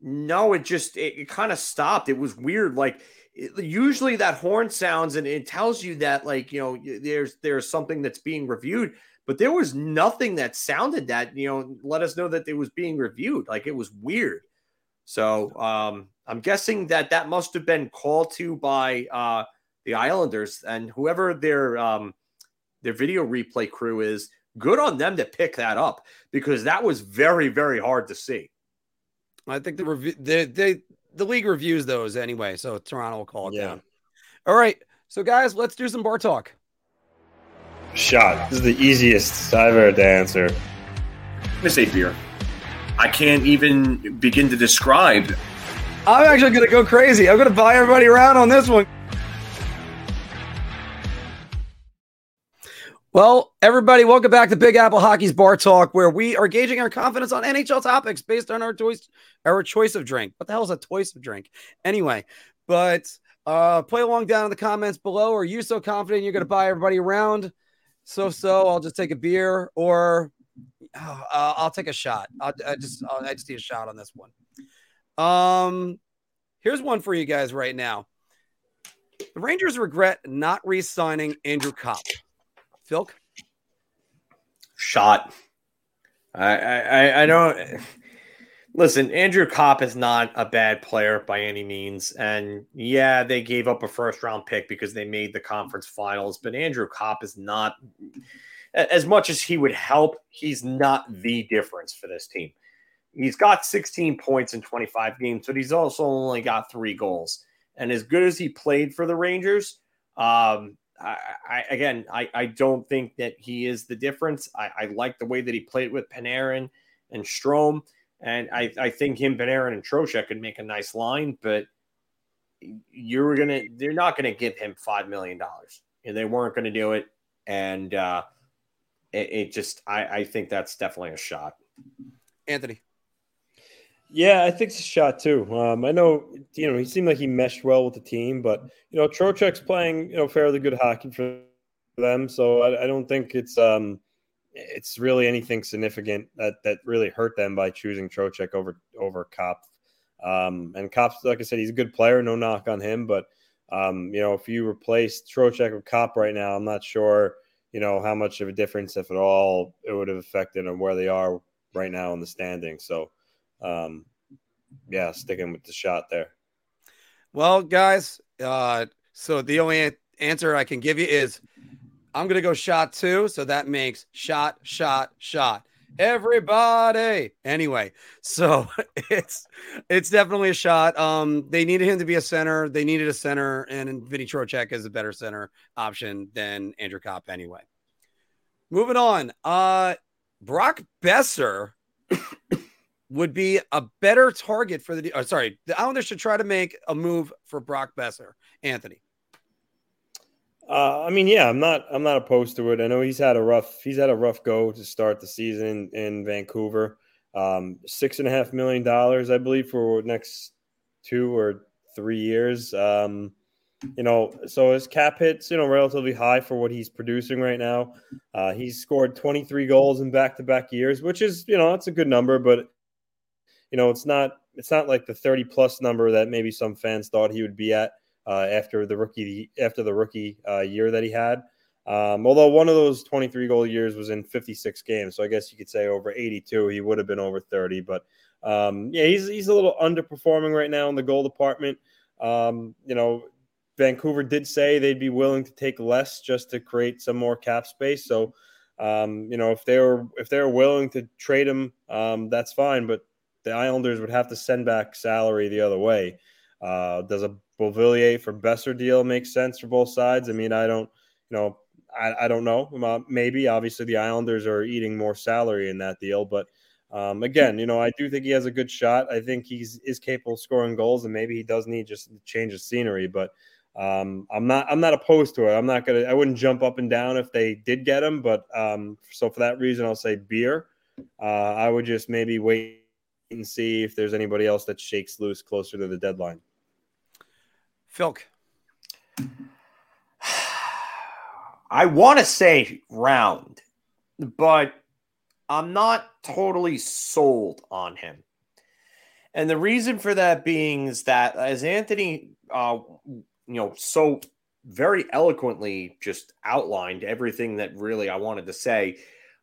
No, it just it, it kind of stopped. It was weird. Like it- usually that horn sounds and it tells you that like you know there's there's something that's being reviewed, but there was nothing that sounded that you know let us know that it was being reviewed. Like it was weird. So um, I'm guessing that that must have been called to by uh, the Islanders and whoever their um, their video replay crew is. Good on them to pick that up because that was very very hard to see. I think the review they, they the league reviews those anyway, so Toronto will call it Yeah. down. All right, so guys, let's do some bar talk. Shot. This is the easiest I've ever to answer. I say beer. I can't even begin to describe. I'm actually gonna go crazy. I'm gonna buy everybody around on this one. Well, everybody, welcome back to Big Apple Hockey's Bar Talk, where we are gauging our confidence on NHL topics based on our choice, our choice of drink. What the hell is a choice of drink? Anyway, but uh, play along down in the comments below. Are you so confident you're going to buy everybody around? So so, I'll just take a beer, or uh, I'll take a shot. I'll, I just I'll, I just need a shot on this one. Um, here's one for you guys right now. The Rangers regret not re-signing Andrew Copp. Phil, shot. I I I- don't listen. Andrew Copp is not a bad player by any means, and yeah, they gave up a first round pick because they made the conference finals. But Andrew Copp is not as much as he would help. He's not the difference for this team. He's got 16 points in 25 games, but he's also only got three goals. And as good as he played for the Rangers, um, I, I again, I, I don't think that he is the difference. I, I like the way that he played with Panarin and Strome, and I, I think him, Panarin, and Trocheck could make a nice line. But you're gonna, they're not gonna give him five million dollars, and they weren't gonna do it. And uh, it, it just, I, I think that's definitely a shot. Anthony. Yeah, I think it's a shot too. Um, I know, you know, he seemed like he meshed well with the team, but you know, Trocheck's playing, you know, fairly good hockey for them. So I, I don't think it's um, it's really anything significant that that really hurt them by choosing Trocheck over over Copp. Um, and Copp's like I said, he's a good player. No knock on him, but um, you know, if you replace Trocheck with Copp right now, I'm not sure, you know, how much of a difference, if at all, it would have affected on where they are right now in the standings. So um, yeah, sticking with the shot there. Well, guys, uh, so the only answer I can give you is I'm gonna go shot two. So that makes shot, shot, shot. Everybody. Anyway, so it's it's definitely a shot. Um, they needed him to be a center. They needed a center, and Vinny Trocheck is a better center option than Andrew Copp anyway. Moving on. Uh Brock Boeser would be a better target for the. Oh, sorry, the Islanders should try to make a move for Brock Boeser. Anthony. Uh, I mean, yeah, I'm not I'm not opposed to it. I know he's had a rough he's had a rough go to start the season in Vancouver. Um, six and a half million dollars, I believe, for next two or three years. Um, you know, so his cap hits, you know, relatively high for what he's producing right now. Uh, he's scored 23 goals in back to back years, which is, you know, it's a good number, but you know, it's not it's not like the 30 plus number that maybe some fans thought he would be at after the rookie after the rookie uh, year that he had. Um, although one of those 23 goal years was in 56 games, so I guess you could say over 82, he would have been over 30. But um, yeah, he's he's a little underperforming right now in the goal department. Um, you know, Vancouver did say they'd be willing to take less just to create some more cap space. So, um, you know, if they were if they were willing to trade him, um, that's fine. But the Islanders would have to send back salary the other way. Uh, does a Beauvillier for Boeser deal makes sense for both sides? I mean, I don't, you know, I, I don't know. Maybe obviously the Islanders are eating more salary in that deal, but um, again, you know, I do think he has a good shot. I think he's is capable of scoring goals, and maybe he does need just change of scenery. But um, I'm not I'm not opposed to it. I'm not gonna I wouldn't jump up and down if they did get him. But um, so for that reason, I'll say beer. Uh, I would just maybe wait and see if there's anybody else that shakes loose closer to the deadline. Filk. I want to say round, but I'm not totally sold on him. And the reason for that being is that as Anthony, uh, you know, so very eloquently just outlined everything that really I wanted to say,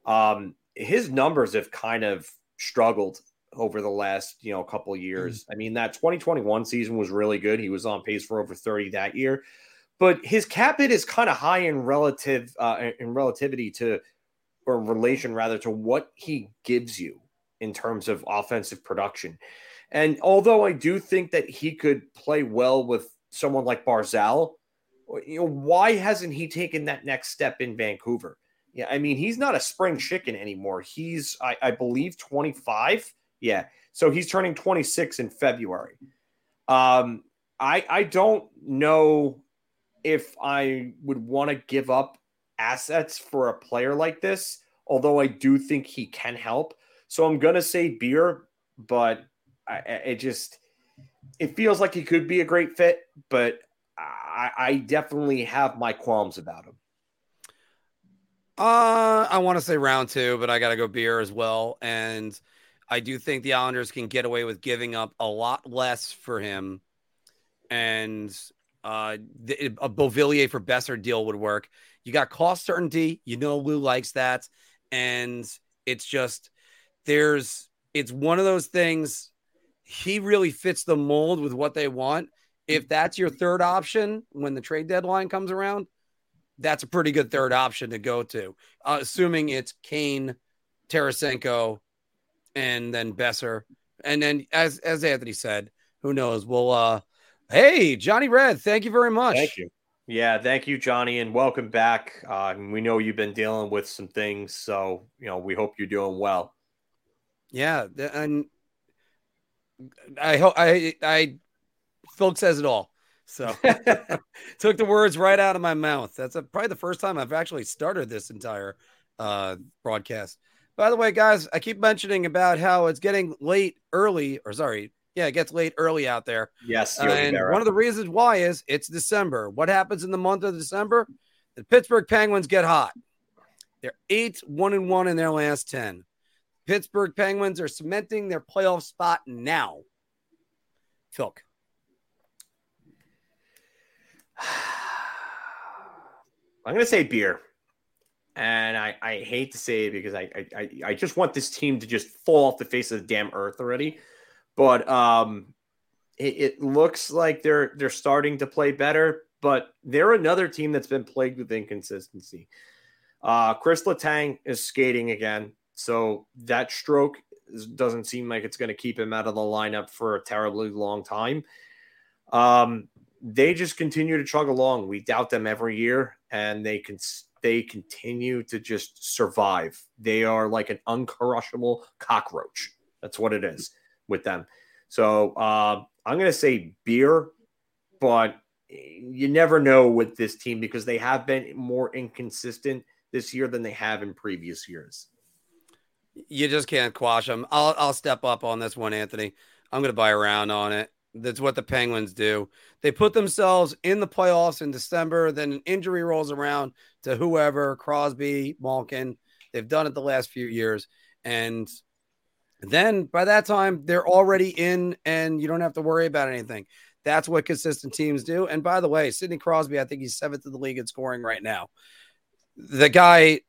um, his numbers have kind of struggled over the last you know couple of years. Mm-hmm. I mean, that 2021 season was really good. He was on pace for over 30 that year, but his cap hit is kind of high in relative uh, in relativity to or relation rather to what he gives you in terms of offensive production. And although I do think that he could play well with someone like Barzal, you know, why hasn't he taken that next step in Vancouver? Yeah, I mean, he's not a spring chicken anymore. He's, I, I believe, 25. Yeah. So he's turning 26 in February. Um, I I don't know if I would want to give up assets for a player like this, although I do think he can help. So I'm gonna say beer, but I, it just it feels like he could be a great fit, but I, I definitely have my qualms about him. Uh, I want to say round two, but I got to go beer as well. And I do think the Islanders can get away with giving up a lot less for him, and uh, the, a Beauvillier for Boeser deal would work. You got cost certainty. You know Lou likes that, and it's just there's it's one of those things. He really fits the mold with what they want. If that's your third option when the trade deadline comes around, that's a pretty good third option to go to, uh, assuming it's Kane, Tarasenko, and then Boeser. And then as as Anthony said, who knows? We'll uh hey, Johnny Red, thank you very much. Thank you. Yeah, thank you, Johnny, and welcome back. Uh, we know you've been dealing with some things, so you know we hope you're doing well. Yeah, and I hope I I Phil says it all. So took the words right out of my mouth. That's a, probably the first time I've actually started this entire uh, broadcast. By the way, guys, I keep mentioning about how it's getting late early, or sorry, yeah, it gets late early out there. Yes. And one of the reasons why is it's December. What happens in the month of December? The Pittsburgh Penguins get hot. They're eight, one and one in their last 10. Pittsburgh Penguins are cementing their playoff spot now. Filk. I'm going to say beer and I, I hate to say it because I, I I just want this team to just fall off the face of the damn earth already. But um, it, it looks like they're they're starting to play better, but they're another team that's been plagued with inconsistency. Uh, Chris Letang is skating again, so that stroke doesn't seem like it's going to keep him out of the lineup for a terribly long time. Um, they just continue to chug along. We doubt them every year, and they can they continue to just survive. They are like an uncrushable cockroach. That's what it is with them. So uh, I'm going to say beer, but you never know with this team because they have been more inconsistent this year than they have in previous years. You just can't quash them. I'll I'll step up on this one, Anthony. I'm going to buy around on it. That's what the Penguins do. They put themselves in the playoffs in December. Then an injury rolls around to whoever Crosby, Malkin. They've done it the last few years, and then by that time they're already in and you don't have to worry about anything. That's what consistent teams do. And by the way, Sidney Crosby, I think he's seventh in the league in scoring right now. The guy,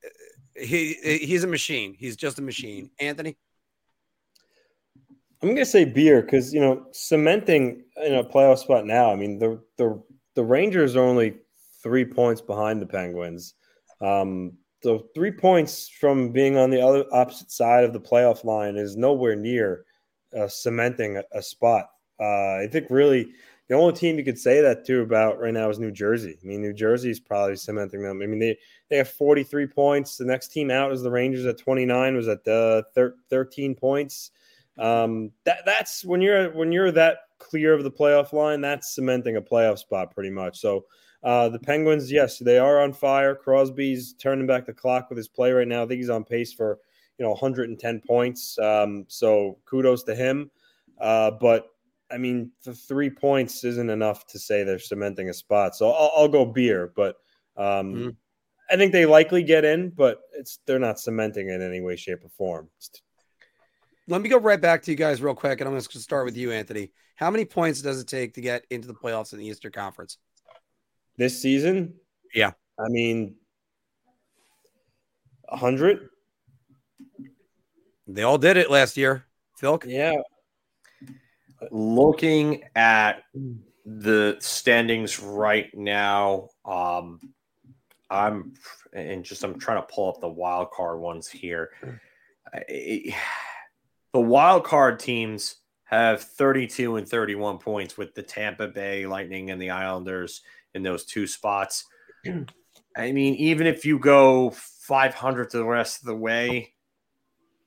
he he's a machine. He's just a machine. Mm-hmm. Anthony. I'm gonna say beer because you know cementing in a playoff spot now. I mean the the the Rangers are only three points behind the Penguins. Um, so three points from being on the other opposite side of the playoff line is nowhere near uh, cementing a, a spot. Uh, I think really the only team you could say that to about right now is New Jersey. I mean, New Jersey is probably cementing them. I mean, they, they have 43 points. The next team out is the Rangers at 29, was at uh, thir- 13 points. Um, that that's when you're when you're that clear of the playoff line, that's cementing a playoff spot pretty much. So uh, the Penguins, yes, they are on fire. Crosby's turning back the clock with his play right now. I think he's on pace for you know 110 points. Um, so kudos to him. Uh, but I mean, the three points isn't enough to say they're cementing a spot. So I'll, I'll go beer, but um, mm-hmm. I think they likely get in, but it's they're not cementing it in any way, shape, or form. Let me go right back to you guys real quick, and I'm going to start with you, Anthony. How many points does it take to get into the playoffs in the Eastern Conference this season? Yeah, I mean, hundred. They all did it last year, Phil. Yeah, looking at the standings right now, um, I'm and just I'm trying to pull up the wild card ones here. The wild card teams have 32 and 31 points with the Tampa Bay Lightning and the Islanders in those two spots. I mean, even if you go 500 to the rest of the way,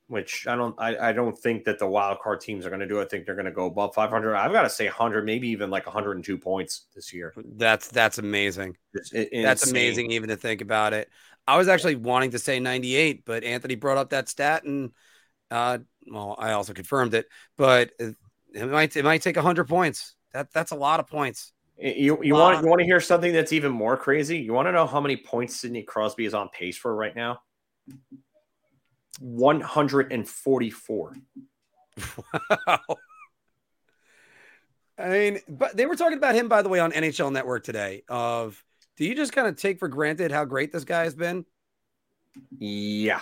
which I don't I, I don't think that the wild card teams are going to do. I think they're going to go above 500. I've got to say 100, maybe even like 102 points this year. That's that's amazing. It, that's amazing even to think about it. I was actually wanting to say 98, but Anthony brought up that stat and uh well, I also confirmed it, but it might it might take 100 points. That that's a lot of points. You you want you want to hear something that's even more crazy? You want to know how many points Sidney Crosby is on pace for right now? 144. Wow. I mean, but they were talking about him, by the way, on NHL Network today. Of do you just kind of take for granted how great this guy has been? Yeah,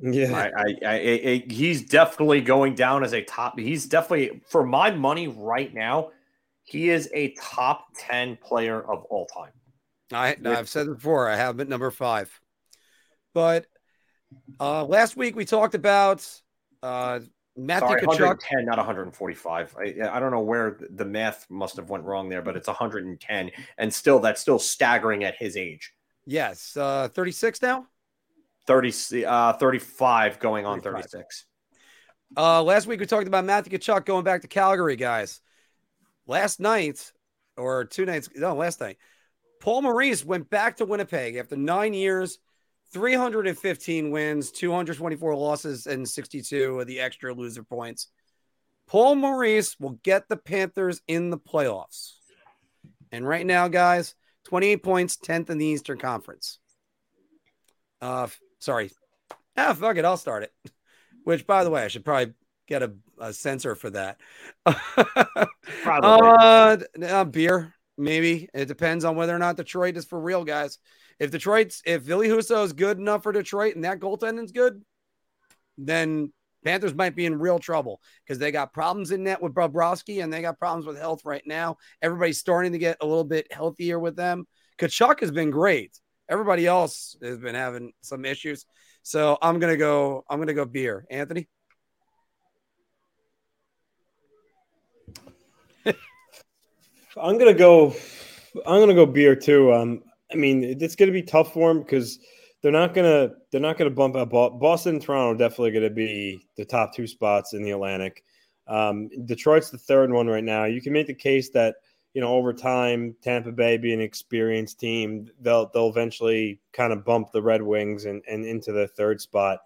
yeah. I, I, I, I, he's definitely going down as a top. He's definitely for my money right now. He is a top ten player of all time. I, I've said it before. I have him at number five, but uh, last week we talked about uh, Matthew Sorry, Tkachuk. 110, not 145. I, I don't know where the math must have went wrong there, but it's 110, and still that's still staggering at his age. Yes, uh, 36 now. 30, uh, 35 going on 35. 36. Uh, last week we talked about Matthew Tkachuk going back to Calgary, guys. Last night, or two nights, no, last night, Paul Maurice went back to Winnipeg after nine years 315 wins, 224 losses, and 62 of the extra loser points. Paul Maurice will get the Panthers in the playoffs. And right now, guys, 28 points, 10th in the Eastern Conference. Uh, sorry. Ah, fuck it. I'll start it. Which, by the way, I should probably get a, a censor for that. probably. Uh, uh, beer, maybe. It depends on whether or not Detroit is for real, guys. If Detroit's if Ville Husso is good enough for Detroit and that goaltending's good, then Panthers might be in real trouble because they got problems in net with Bobrovsky and they got problems with health right now. Everybody's starting to get a little bit healthier with them. Tkachuk has been great. Everybody else has been having some issues. So I'm gonna go. I'm gonna go beer. Anthony. I'm gonna go. I'm gonna go beer too. Um, I mean, it's to be tough for them because they're not gonna they're not gonna bump out Boston and Toronto are definitely to be the top two spots in the Atlantic. Um, Detroit's the third one right now. You can make the case that you know over time, Tampa Bay being an experienced team, they'll they'll eventually kind of bump the Red Wings and, and into the third spot.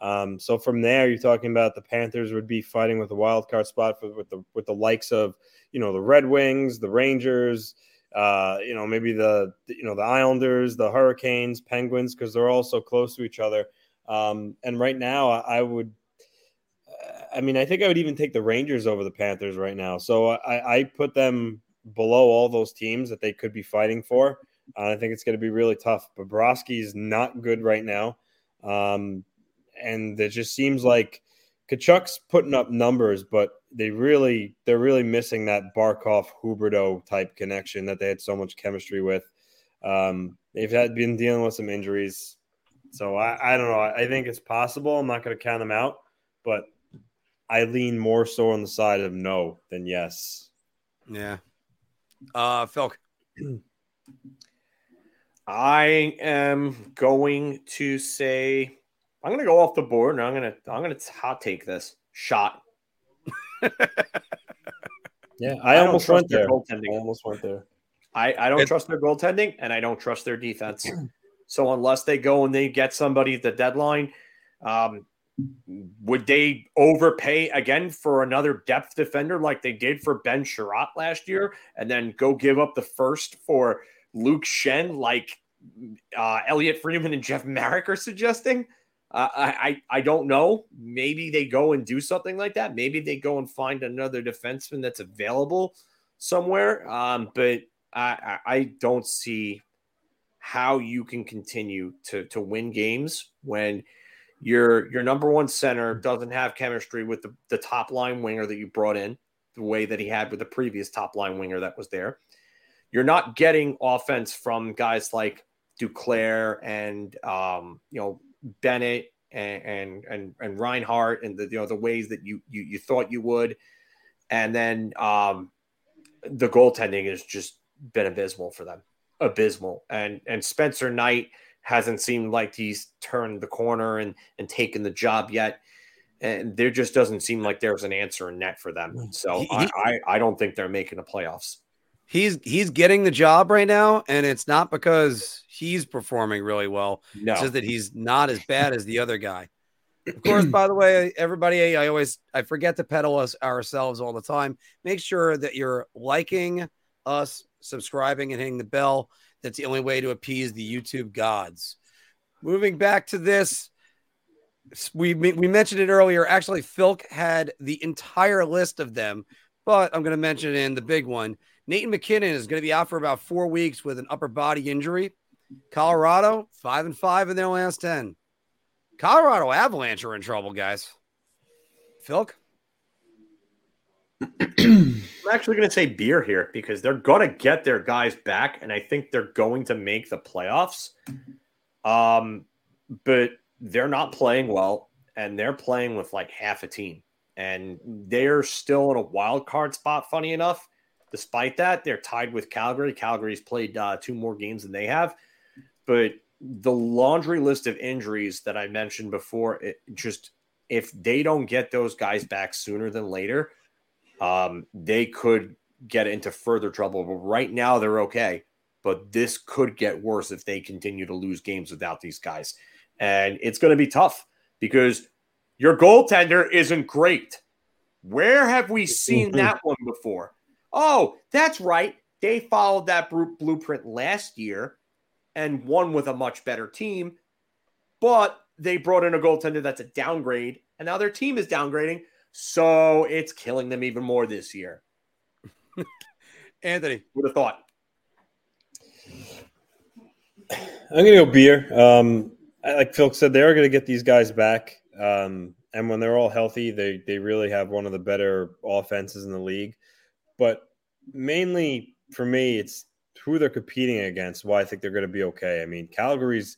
Um, so from there, you're talking about the Panthers would be fighting with the wild card spot for, with the with the likes of you know the Red Wings, the Rangers uh, you know, maybe the you know the Islanders, the Hurricanes, Penguins, because they're all so close to each other. Um, and right now, I, I would, I mean, I think I would even take the Rangers over the Panthers right now. So I, I put them below all those teams that they could be fighting for. Uh, I think it's going to be really tough. Bobrovsky is not good right now. Um, and it just seems like Tkachuk's putting up numbers, but they really they're really missing that Barkov Huberdeau type connection that they had so much chemistry with. Um, they've had been dealing with some injuries, so I, I don't know. I think it's possible. I'm not going to count them out, but I lean more so on the side of no than yes. Yeah. Uh, Phil. I am going to say I'm going to go off the board and I'm going to I'm going to hot take this shot. yeah, I, I almost went there. Goaltending. I almost went there. I, I don't trust their goaltending and I don't trust their defense. so unless they go and they get somebody at the deadline, um, would they overpay again for another depth defender like they did for Ben Chiarot last year and then go give up the first for Luke Schenn like uh, Elliotte Friedman and Jeff Marek are suggesting? Uh, I, I don't know. Maybe they go and do something like that. Maybe they go and find another defenseman that's available somewhere. Um, but I, I don't see how you can continue to to win games when your your number one center doesn't have chemistry with the, the top line winger that you brought in the way that he had with the previous top line winger that was there. You're not getting offense from guys like Duclair and um, you know Bennett and and and, and Reinhart and the you know the ways that you you, you thought you would, and then um, the goaltending has just been abysmal for them, abysmal. And and Spencer Knight hasn't seemed like he's turned the corner and and taken the job yet. And there just doesn't seem like there's an answer in net for them. Mm. So he, I, I I don't think they're making the playoffs he's he's getting the job right now, and it's not because he's performing really well. No. It's just that he's not as bad as the other guy. Of course, by the way, everybody, I always I forget to pedal us ourselves all the time. Make sure that you're liking us, subscribing, and hitting the bell. That's the only way to appease the YouTube gods. Moving back to this, we we mentioned it earlier. Actually, Filk had the entire list of them, but I'm going to mention in the big one. Nathan MacKinnon is going to be out for about four weeks with an upper body injury. Colorado, five and five in their last 10. Colorado Avalanche are in trouble, guys. Filk? I'm actually going to say beer here because they're going to get their guys back, and I think they're going to make the playoffs. Um, but they're not playing well, and they're playing with like half a team, and they're still in a wild card spot. Funny enough, Despite that, they're tied with Calgary. Calgary's played uh, two more games than they have. But the laundry list of injuries that I mentioned before, it just if they don't get those guys back sooner than later, um, they could get into further trouble. But right now, they're okay. But this could get worse if they continue to lose games without these guys. And it's going to be tough because your goaltender isn't great. Where have we seen that one before? Oh, that's right. They followed that blueprint last year and won with a much better team, but they brought in a goaltender that's a downgrade, and now their team is downgrading. So it's killing them even more this year. Anthony, would have thought. I'm gonna go beer. Um, like Phil said, they are gonna get these guys back, um, and when they're all healthy, they they really have one of the better offenses in the league. But mainly for me, it's who they're competing against. Why I think they're going to be okay. I mean, Calgary's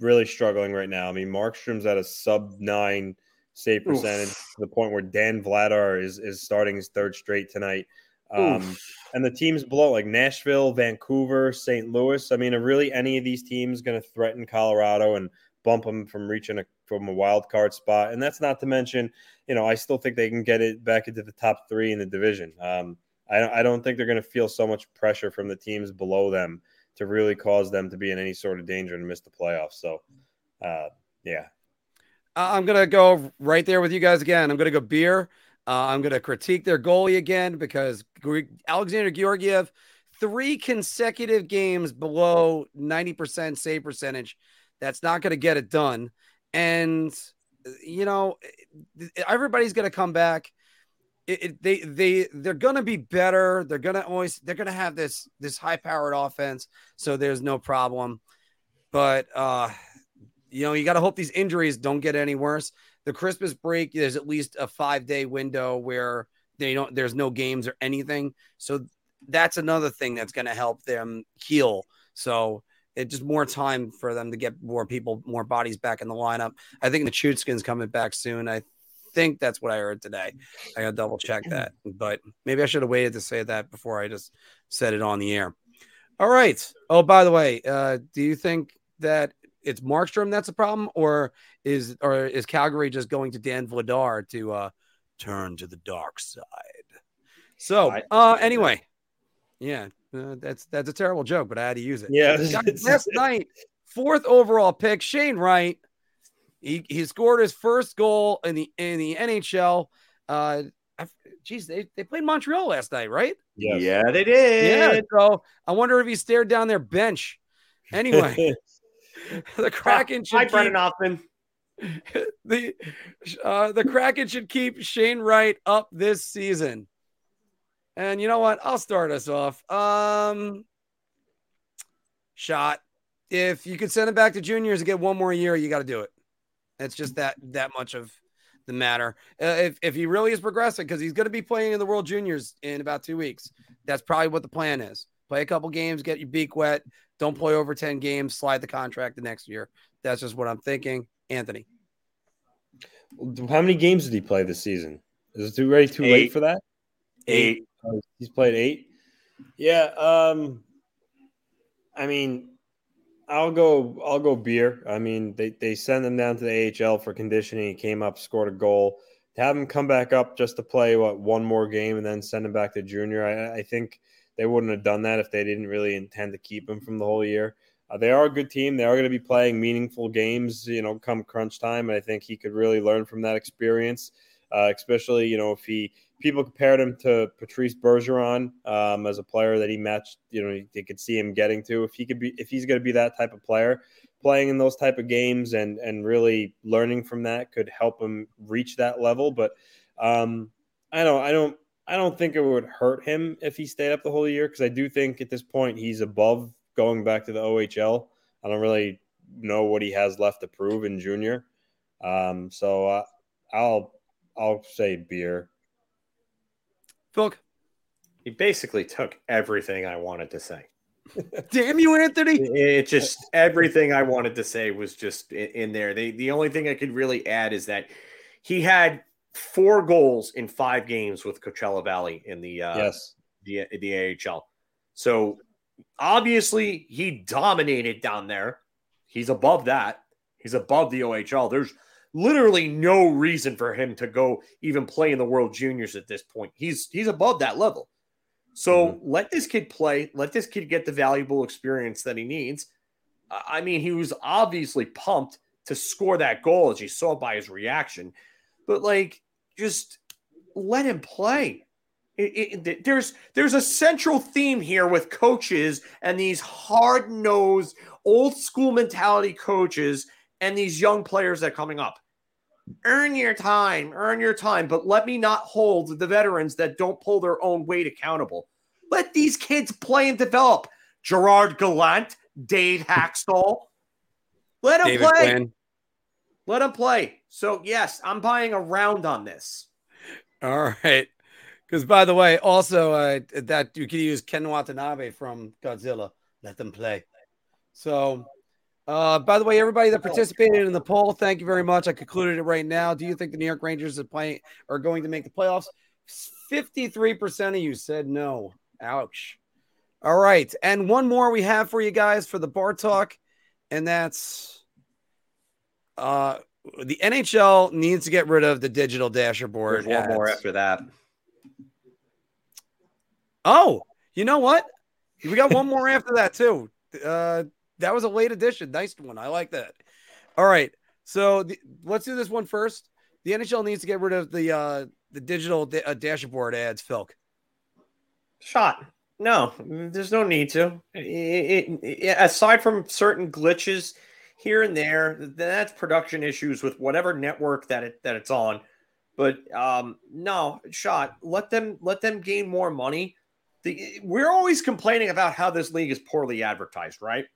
really struggling right now. I mean, Markstrom's at a sub nine save percentage Oof. to the point where Dan Vladar is is starting his third straight tonight. Um, and the teams below, like Nashville, Vancouver, St. Louis. I mean, are really any of these teams going to threaten Colorado and bump them from reaching a from a wild card spot? And that's not to mention, you know, I still think they can get it back into the top three in the division. Um, I, I don't think they're going to feel so much pressure from the teams below them to really cause them to be in any sort of danger and miss the playoffs. So, uh, yeah. I'm to go right there with you guys again. I'm to go beer. Uh, I'm to critique their goalie again because Alexander Georgiev, three consecutive games below 90% save percentage. That's not to get it done. And you know, everybody's to come back. It, it, they they they're to be better. They're to always they're to have this this high powered offense, so there's no problem. But uh, you know, you got to hope these injuries don't get any worse. The Christmas break, there's at least a five day window where they don't there's no games or anything. So that's another thing that's going to help them heal. So it just more time for them to get more people, more bodies back in the lineup. I think Nichushkin's coming back soon. I think that's what I heard today. I gotta double check that, but maybe I should have waited to say that before I just said it on the air. All right. Oh, by the way, uh, do you think that it's Markstrom that's a problem, or is or is Calgary just going to Dan Vladar to uh, turn to the dark side? So, uh, anyway, yeah, uh, that's that's a terrible joke, but I had to use it. Yeah. last night, fourth overall pick, Shane Wright. He, he scored his first goal in the in the NHL. Uh, geez, they, they played Montreal last night, right? Yes. Yeah, they did. Yeah. So I wonder if he stared down their bench. Anyway, the Kraken should Hi, keep, Brennan Hoffman. the uh, the Kraken should keep Shane Wright up this season. And you know what? I'll start us off. Um, shot. If you could send him back to juniors and get one more year, you got to do it. It's just that that much of the matter. Uh, if if he really is progressing, because he's going to be playing in the World Juniors in about two weeks, that's probably what the plan is. Play a couple games, get your beak wet. Don't play over ten games. Slide the contract the next year. That's just what I'm thinking. Anthony, how many games did he play this season? Is it too ready too Eight. late for that? Eight. Oh, he's played eight. Yeah. Um, I mean, I'll go. I'll go beer. I mean, they they send him down to the AHL for conditioning. He came up, scored a goal. To have him come back up just to play what one more game and then send him back to junior, I, I think they wouldn't have done that if they didn't really intend to keep him from the whole year. Uh, they are a good team. They are going to be playing meaningful games, you know, come crunch time. And I think he could really learn from that experience, uh, especially, you know, if he people compared him to Patrice Bergeron um, as a player that he matched. You know, they could see him getting to if he could be if he's going to be that type of player, playing in those type of games and and really learning from that could help him reach that level. But um, I don't, I don't, I don't think it would hurt him if he stayed up the whole year because I do think at this point he's above going back to the OHL. I don't really know what he has left to prove in junior. Um, so uh, I'll I'll say beer. Phil, He basically took everything I wanted to say. damn you, Anthony. It, it just everything I wanted to say was just in, in there. They, the only thing I could really add is that he had four goals in five games with Coachella Valley in the uh, yes. the the AHL. So obviously he dominated down there. He's above that. He's above the OHL. There's literally no reason for him to go even play in the World Juniors at this point. He's he's above that level. So Mhm. let this kid play. Let this kid get the valuable experience that he needs. I mean, he was obviously pumped to score that goal as you saw by his reaction. But like, just let him play. It, it, there's there's a central theme here with coaches and these hard nosed old school mentality coaches and these young players that are coming up. Earn your time, earn your time, but let me not hold the veterans that don't pull their own weight accountable. Let these kids play and develop. Gerard Gallant, Dave Hakstol. Let them David play. Quinn. Let them play. So yes, I'm buying a round on this. All right. Because by the way, also uh, that you can use Ken Watanabe from Godzilla. Let them play. So, uh, by the way, everybody that participated in the poll, thank you very much. I concluded it right now. Do you think the New York Rangers are playing are going to make the playoffs? Fifty-three percent of you said no. Ouch. All right, and one more we have for you guys for the bar talk, and that's uh the NHL needs to get rid of the digital dasher board. There's one more after that. Oh, you know what? We got one more after that too. Uh, that was a late addition. Nice one. I like that. All right. So the, let's do this one first. The NHL needs to get rid of the uh, the digital da- uh, dashboard ads, Filk. Shot. No, there's no need to. It- it- it- aside from certain glitches here and there. That's production issues with whatever network that it that it's on. But um, no, shot. Let them let them gain more money. The, we're always complaining about how this league is poorly advertised, right?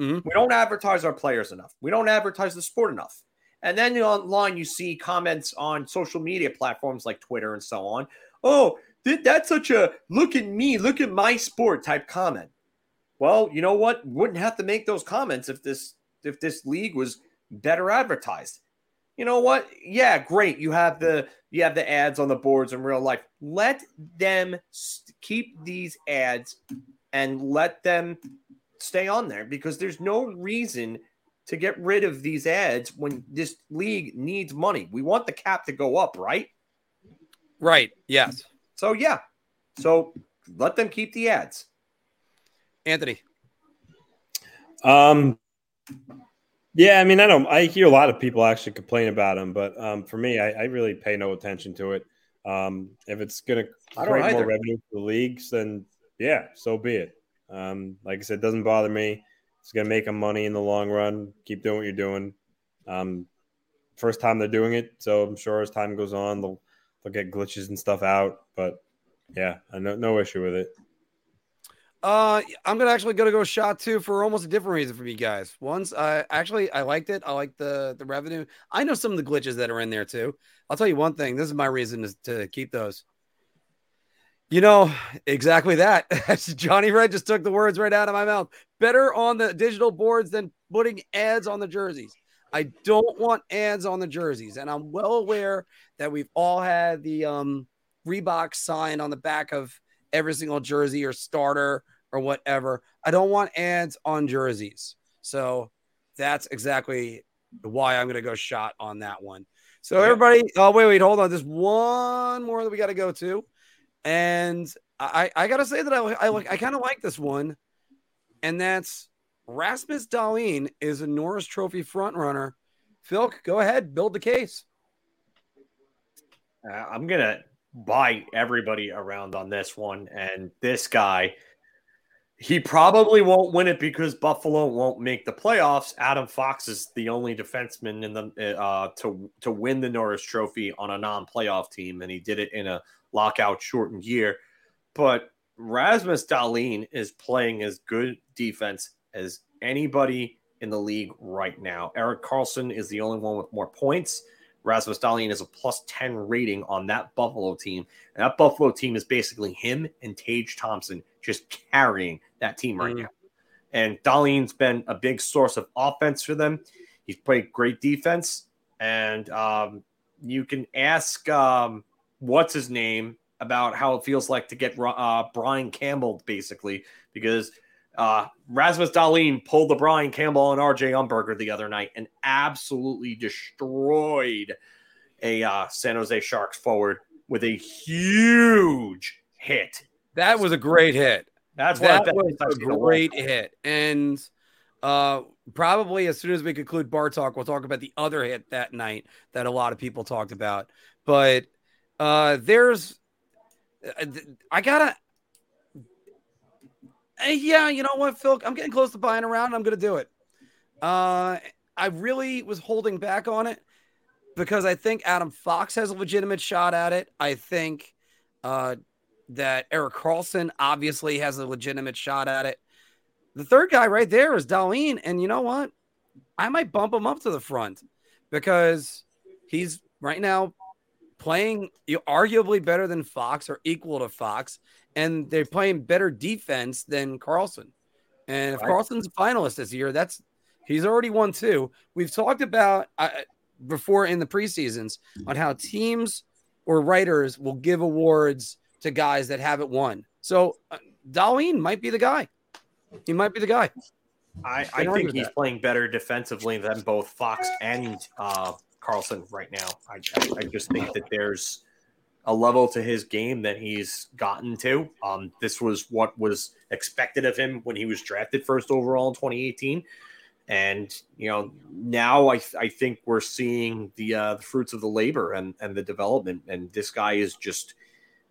Mhm. We don't advertise our players enough. We don't advertise the sport enough. And then online, you see comments on social media platforms like Twitter and so on. Oh, th- that's such a look at me, look at my sport type comment. Well, you know what? Wouldn't have to make those comments if this if this league was better advertised. You know what? Yeah, great. You have the you have the ads on the boards in real life. Let them s- keep these ads and let them stay on there because there's no reason to get rid of these ads when this league needs money. We want the cap to go up, right? Right. Yes. So yeah. So let them keep the ads. Anthony. Um, yeah, I mean, I don't. I hear a lot of people actually complain about him, but um, for me, I, I really pay no attention to it. Um, if it's going to create more revenue for the leagues, then yeah, so be it. Um, like I said, it doesn't bother me. It's going to make them money in the long run. Keep doing what you're doing. Um, first time they're doing it, so I'm sure as time goes on, they'll they'll get glitches and stuff out. But yeah, I no no issue with it. Uh, I'm gonna actually gonna go shot two for almost a different reason from you guys. Once, I actually I liked it. I like the the revenue. I know some of the glitches that are in there too. I'll tell you one thing. This is my reason is to keep those. You know exactly that. Johnny Red just took the words right out of my mouth. Better on the digital boards than putting ads on the jerseys. I don't want ads on the jerseys, and I'm well aware that we've all had the um Reebok sign on the back of every single jersey or starter or whatever. I don't want ads on jerseys. So that's exactly why I'm going to go shot on that one. So everybody, oh wait, wait, hold on. There's one more that we got to go to, and I I got to say that I I, like- I kind of like this one, and that's Rasmus Dahlin is a Norris Trophy front runner. Phil, go ahead, build the case. Uh, I'm gonna buy everybody around on this one, and this guy, he probably won't win it because Buffalo won't make the playoffs. Adam Fox is the only defenseman in the uh, to to win the Norris Trophy on a non-playoff team, and he did it in a lockout shortened year. But Rasmus Dahlin is playing as good defense as anybody in the league right now. Erik Karlsson is the only one with more points. Rasmus Dahlin is a plus 10 rating on that Buffalo team. And that Buffalo team is basically him and Tage Thompson just carrying that team right Mm. now. And Dahlin's been a big source of offense for them. He's played great defense. And um, you can ask um, what's his name about how it feels like to get uh, Brian Campbell, basically, because uh, Rasmus Dahlin pulled the Brian Campbell and RJ Umberger the other night and absolutely destroyed a uh, San Jose Sharks forward with a huge hit. That was a great hit. That's that was a seen in a great hit. And uh, probably as soon as we conclude bar talk, we'll talk about the other hit that night that a lot of people talked about. But uh, there's, uh, I gotta, uh, yeah, you know what, Phil? I'm getting close to buying around. I'm gonna do it. Uh, I really was holding back on it because I think Adam Fox has a legitimate shot at it. I think uh, that Erik Karlsson obviously has a legitimate shot at it. The third guy right there is Dahlin. And you know what? I might bump him up to the front because he's right now playing arguably better than Fox or equal to Fox. And they're playing better defense than Karlsson. And if Right. Karlsson's a finalist this year, that's he's already won two. We've talked about uh, before in the preseasons on how teams or writers will give awards to guys that haven't won. So uh, Dahlin might be the guy. He might be the guy. I, I think he's that. playing better defensively than both Fox and uh, Karlsson right now. I, I, just think that there's a level to his game that he's gotten to. Um, this was what was expected of him when he was drafted first overall in 2018. And you know now I, I think we're seeing the uh, the fruits of the labor and, and the development. And this guy is just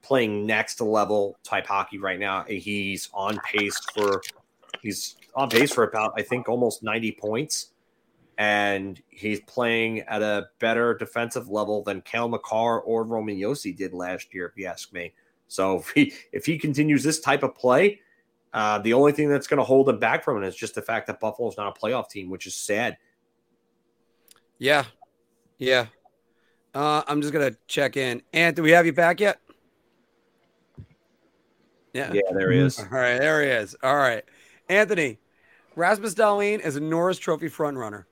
playing next level type hockey right now. He's on pace for he's on pace for about I think almost 90 points. And he's playing at a better defensive level than Cale Makar or Roman Josi did last year, if you ask me. So if he if he continues this type of play, uh, the only thing that's going to hold him back from it is just the fact that Buffalo's not a playoff team, which is sad. Yeah, yeah. Uh, I'm just gonna check in. And do we have you back yet? Yeah. Yeah, there he is. All right, there he is. All right, Anthony. Rasmus Dahlin is a Norris Trophy frontrunner.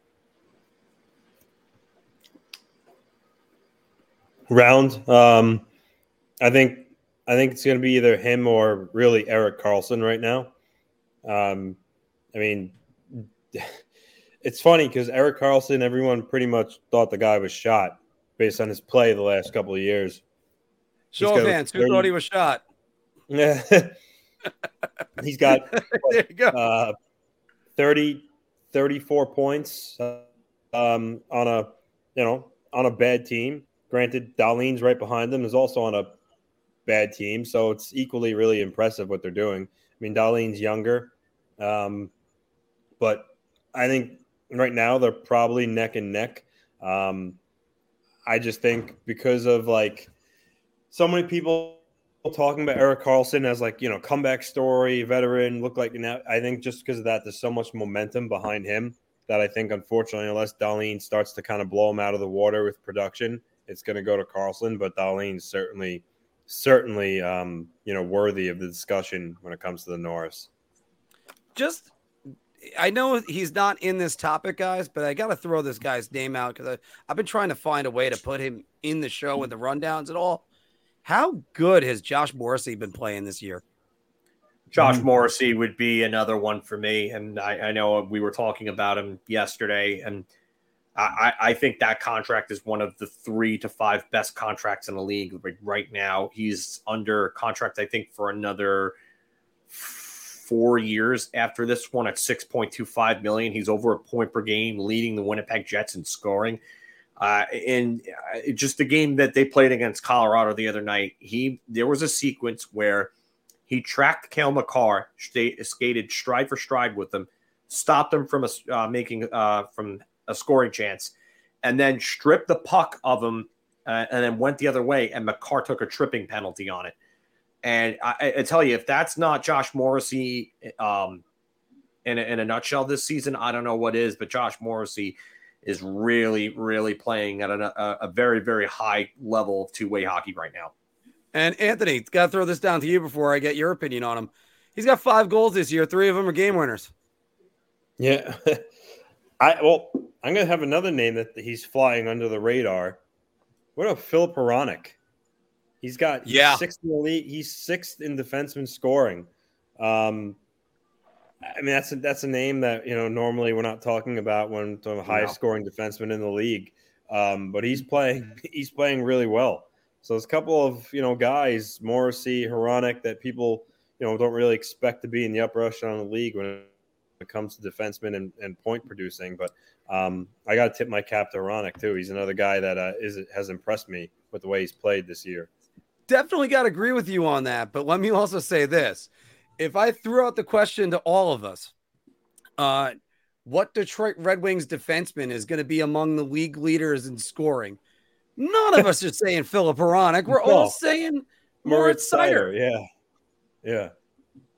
Round. Um, I think I think it's going to be either him or really Erik Karlsson right now. Um, I mean, it's funny because Erik Karlsson, everyone pretty much thought the guy was shot based on his play the last couple of years. Show of hands. Who thought he was shot? Yeah. He's got there you go. uh, 30, 34 points um, on a you know on a bad team. Granted, Dahlin's right behind them is also on a bad team, so it's equally really impressive what they're doing. I mean, Dahlin's younger, um, but I think right now they're probably neck and neck. Um, I just think because of like so many people talking about Erik Karlsson as like you know comeback story, veteran, look like know. I think just because of that, there's so much momentum behind him that I think unfortunately, unless Dahlin starts to kind of blow him out of the water with production, it's going to go to Karlsson, But Dahlin's certainly certainly um, you know worthy of the discussion when it comes to the Norris. Just I know he's not in this topic, guys, but I got to throw this guy's name out because I've been trying to find a way to put him in the show with the rundowns and all. How good has Josh Morrissey been playing this year? Josh Morrissey would be another one for me, and I, I know we were talking about him yesterday, and I, I, think that contract is one of the three to five best contracts in the league right now. He's under contract, I think, for another four years after this one at 6.25 million. He's over a point per game, leading the Winnipeg Jets in scoring. Uh, and uh, just the game that they played against Colorado the other night, he there was a sequence where he tracked Cale Makar, skated stride for stride with him, stopped him from a, uh, making uh, from a scoring chance, and then stripped the puck of him, uh, and then went the other way, and Makar took a tripping penalty on it. And I, I tell you, if that's not Josh Morrissey um, in, a, in a nutshell this season, I don't know what is. But Josh Morrissey is really, really playing at a, a very, very high level of two way hockey right now. And Anthony, got to throw this down to you before I get your opinion on him. He's got five goals this year. Three of them are game winners. Yeah. I well, I'm gonna have another name that he's flying under the radar. What about Filip Hronek? He's got yeah sixth in the league. He's sixth in defenseman scoring. Um, I mean that's a, that's a name that you know normally we're not talking about when the highest scoring defenseman in the league. Um, but he's playing he's playing really well. So there's a couple of you know guys, Morrissey, Hronek, that people you know don't really expect to be in the upper echelon of the league when it comes to defensemen and, and point producing. But um, I got to tip my cap to Hronek too. He's another guy that uh, is has impressed me with the way he's played this year. Definitely got to agree with you on that. But let me also say this: if I threw out the question to all of us, uh, what Detroit Red Wings defenseman is going to be among the league leaders in scoring? None of us are saying Filip Hronek. We're all saying Moritz Seider. Yeah, yeah.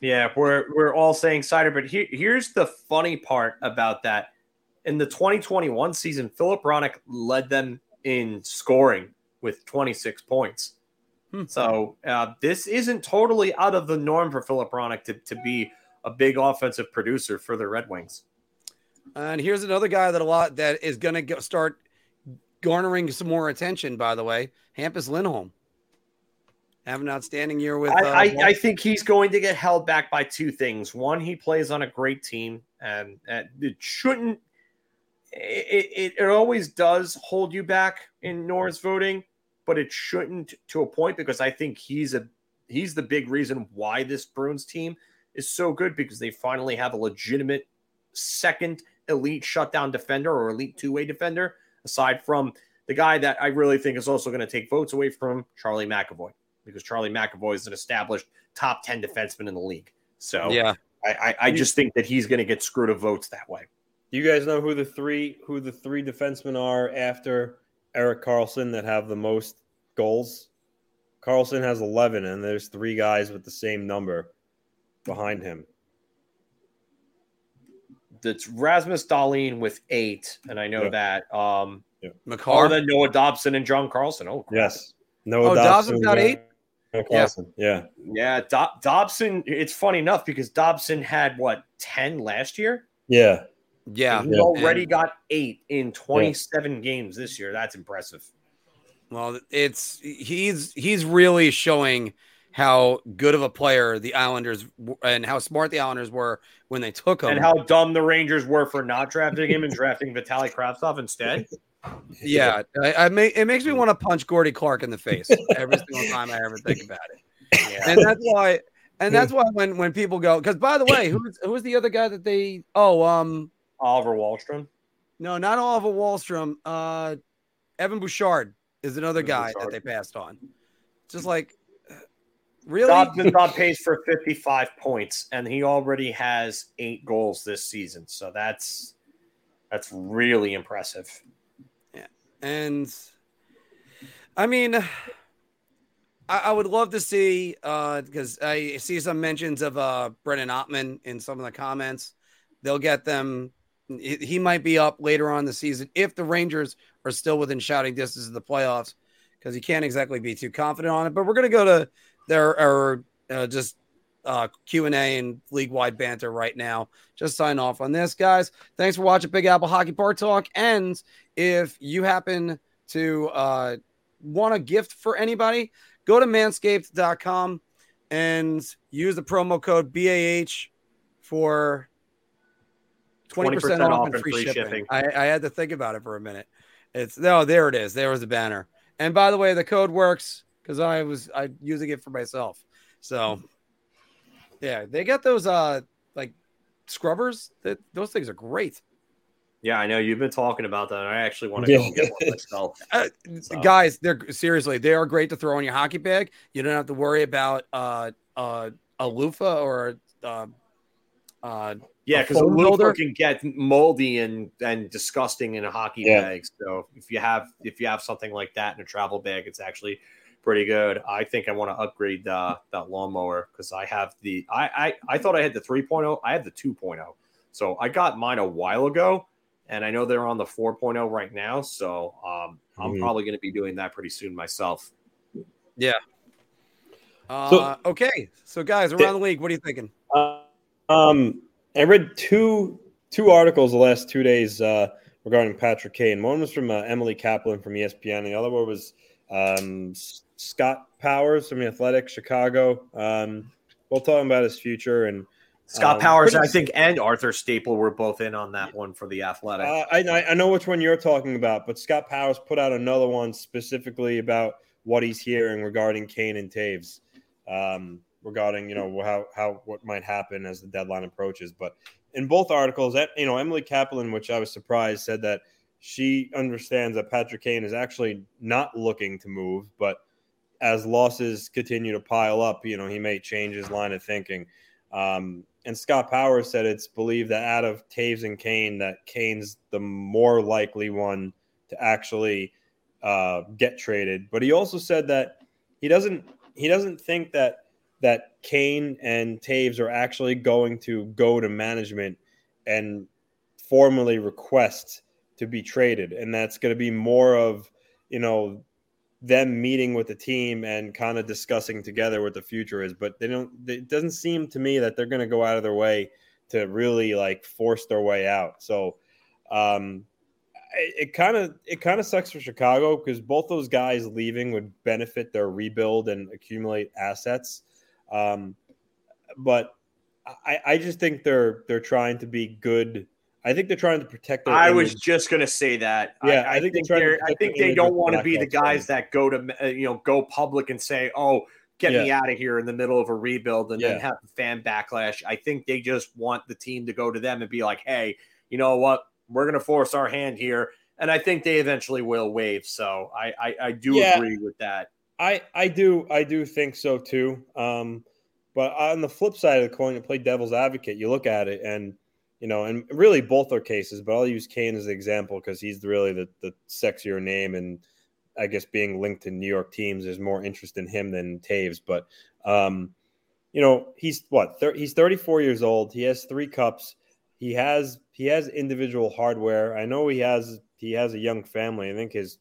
Yeah, we're we're all saying Seider, but here, here's the funny part about that. In the 2021 season, Filip Hronek led them in scoring with 26 points. Hmm. So uh, this isn't totally out of the norm for Filip Hronek to, to be a big offensive producer for the Red Wings. And here's another guy that a lot that is going to start garnering some more attention. By the way, Hampus Lindholm have an outstanding year with. Uh, I, I, I, think he's going to get held back by two things. One, he plays on a great team, and, and it shouldn't. It, it, it always does hold you back in Norris voting, but it shouldn't to a point because I think he's a he's the big reason why this Bruins team is so good because they finally have a legitimate second elite shutdown defender or elite two way defender aside from the guy that I really think is also going to take votes away from Charlie McAvoy because Charlie McAvoy is an established top 10 defenseman in the league. So yeah, I, I, I just think that he's going to get screwed of votes that way. Do you guys know who the three who the three defensemen are after Erik Karlsson that have the most goals? Karlsson has 11 and there's three guys with the same number behind him. That's Rasmus Dahlin with eight, and I know Yeah. that. Um, Makar. oh, then Noah Dobson and John Carlson. Oh, crap. Yes. No, Oh, Dobson's got eight? Carlson. Yeah. Yeah, Do- Dobson. It's funny enough because Dobson had what ten last year. Yeah. yeah. He Yeah. already And- got eight in twenty-seven games this year. That's impressive. Well, it's he's he's really showing how good of a player the Islanders and how smart the Islanders were when they took him. And how dumb the Rangers were for not drafting him and drafting Vitaly Kravtsov instead. yeah, I, I it makes me want to punch Gordie Clark in the face every single time I ever think about it. Yeah. And that's why, and that's why when when people go, because by the way, who's who's the other guy that they? Oh, um, Oliver Wahlstrom. no, not Oliver Wahlstrom. Uh, Evan Bouchard is another Evan guy that they passed on. Just like, really? Dobson's on pace for 55 points, and he already has eight goals this season. So that's that's really impressive. And I mean, I, I would love to see uh because I see some mentions of uh Brennan Othmann in some of the comments. They'll get them. He might be up later on the season if the Rangers are still within shouting distance of the playoffs, because you can't exactly be too confident on it. But we're gonna go to their or uh, just uh, Q and A and league wide banter right now. Just sign off on this, guys. Thanks for watching Big Apple Hockey Bar Talk. And if you happen to uh, want a gift for anybody, go to manscaped.com and use the promo code BAH for 20%, off and free, shipping. I, I had to think about it for a minute. It's no, there it is. There was the banner. And by the way, the code works because I was I using it for myself. So yeah, they got those uh like scrubbers. That those things are great. Yeah, I know you've been talking about that. I actually want to go Yeah. and get one myself. Uh, So- Guys, they're seriously they are great to throw in your hockey bag. You don't have to worry about uh uh a loofah or uh, uh Yeah, because a loofah can get moldy and and disgusting in a hockey Yeah. bag. So if you have if you have something like that in a travel bag, it's actually pretty good. I think I want to upgrade uh, that lawnmower because I have the I, I I thought I had the 3.0. I have the 2.0. So I got mine a while ago, and I know they're on the 4.0 right now. So um, I'm Mhm. probably going to be doing that pretty soon myself. Yeah. Uh okay. So guys around the league, what are you thinking? Uh, um, I read two two articles the last two days uh, regarding Patrick Kane. One was from uh, Emily Kaplan from ESPN, and the other one was um, Scott Powers from the Athletic Chicago. Um, both talking about his future and Scott Um, Powers, I think, and Arthur Staple were both in on that one for the Athletic. Uh, I, I- I know which one you're talking about, but Scott Powers put out another one specifically about what he's hearing regarding Kane and Toews, um, regarding you know how how what might happen as the deadline approaches. But in both articles, you know Emily Kaplan, which I was surprised, said that she understands that Patrick Kane is actually not looking to move, but as losses continue to pile up, you know he may change his line of thinking. Um, and Scott Powers said it's believed that out of Toews and Kane, that Kane's the more likely one to actually uh, get traded. But he also said that he doesn't he doesn't think that that Kane and Toews are actually going to go to management and formally request to be traded, and that's going to be more of you know them meeting with the team and kind of discussing together what the future is. But they don't. It doesn't seem to me that they're going to go out of their way to really like force their way out. So um, it kind of it kind of sucks for Chicago because both those guys leaving would benefit their rebuild and accumulate assets. Um, but I, I just think they're they're trying to be good. I think they're trying to protect their. I was just gonna say that. Yeah, I, I I think think, they're I think they don't want to be the guys that go to uh, you know go public and say, "Oh, get me out of here" in the middle of a rebuild, and then have the fan backlash. I think they just want the team to go to them and be like, "Hey, you know what? We're gonna force our hand here," and I think they eventually will waive. So I I, I do Yeah. agree with that. I I do I do think so too. Um, but on the flip side of the coin, to play devil's advocate, you look at it and you know, and really both are cases, but I'll use Kane as an example because he's really the, the sexier name. And I guess being linked to New York teams, there's more interest in him than Toews. But, um, you know, he's what? Thir- he's 34 years old. He has three cups. He has he has individual hardware. I know he has he has a young family. I think his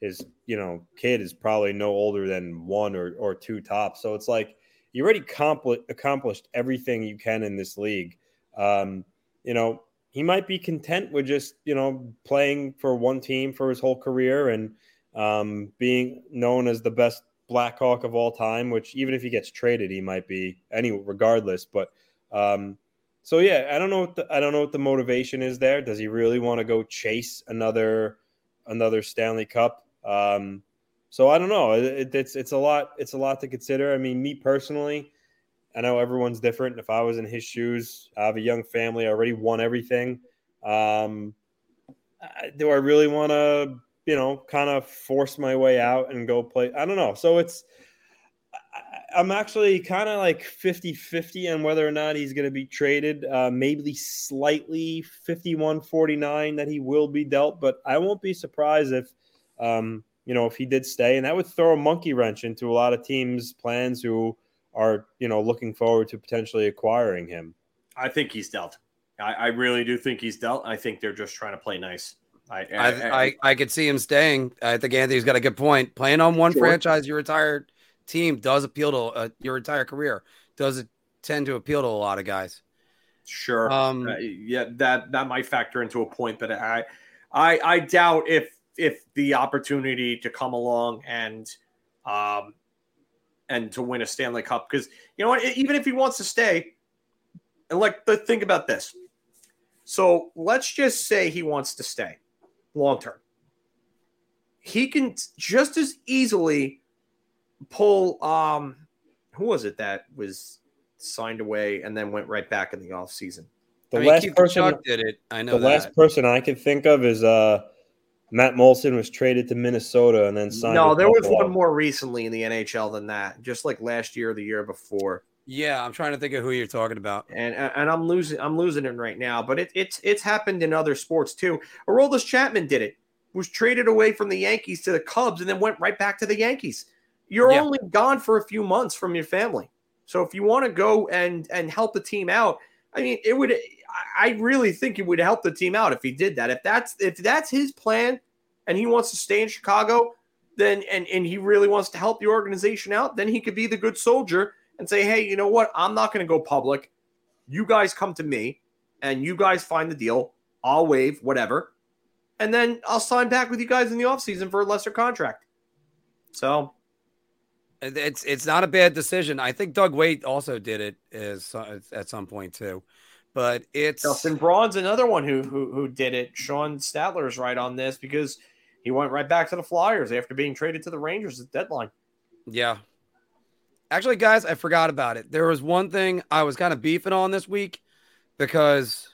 his you know kid is probably no older than one or, or two tops. So it's like you already accompli- accomplished everything you can in this league. Um, you know, he might be content with just, you know, playing for one team for his whole career and um, being known as the best Blackhawk of all time, which even if he gets traded, he might be any regardless. But um, so yeah, I don't know what the, I don't know what the motivation is there. Does he really want to go chase another another Stanley Cup? Um, so I don't know. It, it's it's a lot. It's a lot to consider. I mean, me personally, I know everyone's different. If I was in his shoes, I have a young family, I already won everything. Um, do I really want to, you know, kind of force my way out and go play? I don't know. So it's, I'm actually kind of like 50 50 on whether or not he's going to be traded. Uh, maybe slightly 51 49 that he will be dealt, but I won't be surprised if, um, you know, if he did stay. And that would throw a monkey wrench into a lot of teams' plans who, are you know looking forward to potentially acquiring him. I think he's dealt. I, I really do think he's dealt. I think they're just trying to play nice. I I, I, I, I could see him staying. I think Anthony's got a good point. Playing on one sure. franchise, your entire team does appeal to uh, your entire career. Does it tend to appeal to a lot of guys? Sure. Um, uh, yeah, that that might factor into a point, but I I I doubt if if the opportunity to come along and um, and to win a Stanley Cup. Because you know what, even if he wants to stay, and like the think about this. So let's just say he wants to stay long term. He can just as easily pull um who was it that was signed away and then went right back in the off season? The I mean, last Keith person did it. I know the that. last person I can think of is uh Matt Moulson was traded to Minnesota and then signed. No, there was one more recently in the NHL than that, just like last year or the year before. Yeah, I'm trying to think of who you're talking about, and and I'm losing I'm losing it right now. But it, it's it's happened in other sports too. Aroldis Chapman did it. Was traded away from the Yankees to the Cubs and then went right back to the Yankees. You're yeah. only gone for a few months from your family, so if you want to go and and help the team out, I mean, it would I really think it would help the team out if he did that. If that's if that's his plan and he wants to stay in Chicago, then and and he really wants to help the organization out, then he could be the good soldier and say, "Hey, you know what? I'm not going to go public. You guys come to me and you guys find the deal. I'll waive whatever. And then I'll sign back with you guys in the offseason for a lesser contract." So, it's it's not a bad decision. I think Doug Weight also did it as at some point too. But it's Justin Braun's another one who who who did it. Sean Statler is right on this because he went right back to the Flyers after being traded to the Rangers at deadline. Yeah. Actually, guys, I forgot about it. There was one thing I was kind of beefing on this week because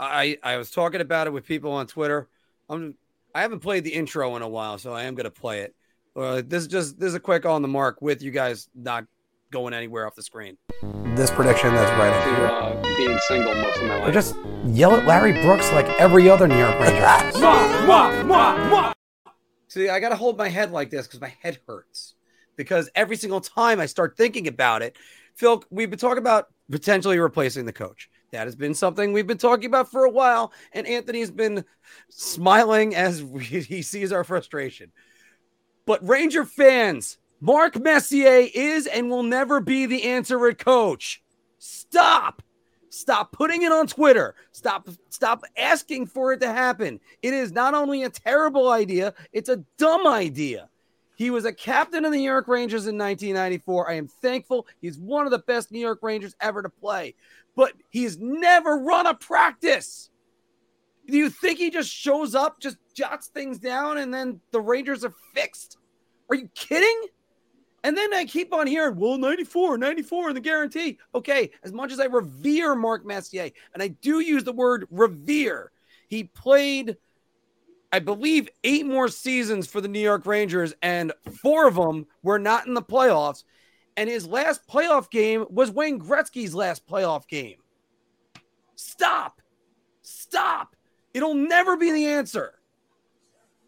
I I was talking about it with people on Twitter. I'm I haven't played the intro in a while, so I am going to play it. Uh, this is just this is a quick on the mark with you guys not going anywhere off the screen. This prediction that's right up here. Uh, being single most of my life. Or just yell at Larry Brooks like every other New York Ranger. See, I got to hold my head like this because my head hurts. Because every single time I start thinking about it, Phil, we've been talking about potentially replacing the coach. That has been something we've been talking about for a while, and Anthony's been smiling as he sees our frustration. But Ranger fans, Mark Messier is and will never be the answer at coach. Stop. Stop putting it on Twitter. Stop stop asking for it to happen. It is not only a terrible idea, it's a dumb idea. He was a captain of the New York Rangers in 1994. I am thankful. He's one of the best New York Rangers ever to play. But he's never run a practice. Do you think he just shows up, just jots things down, and then the Rangers are fixed? Are you kidding? And then I keep on hearing, well, 94, 94 in the guarantee. Okay, as much as I revere Mark Messier, and I do use the word revere, he played, I believe, eight more seasons for the New York Rangers, and four of them were not in the playoffs. And his last playoff game was Wayne Gretzky's last playoff game. Stop. Stop. It'll never be the answer.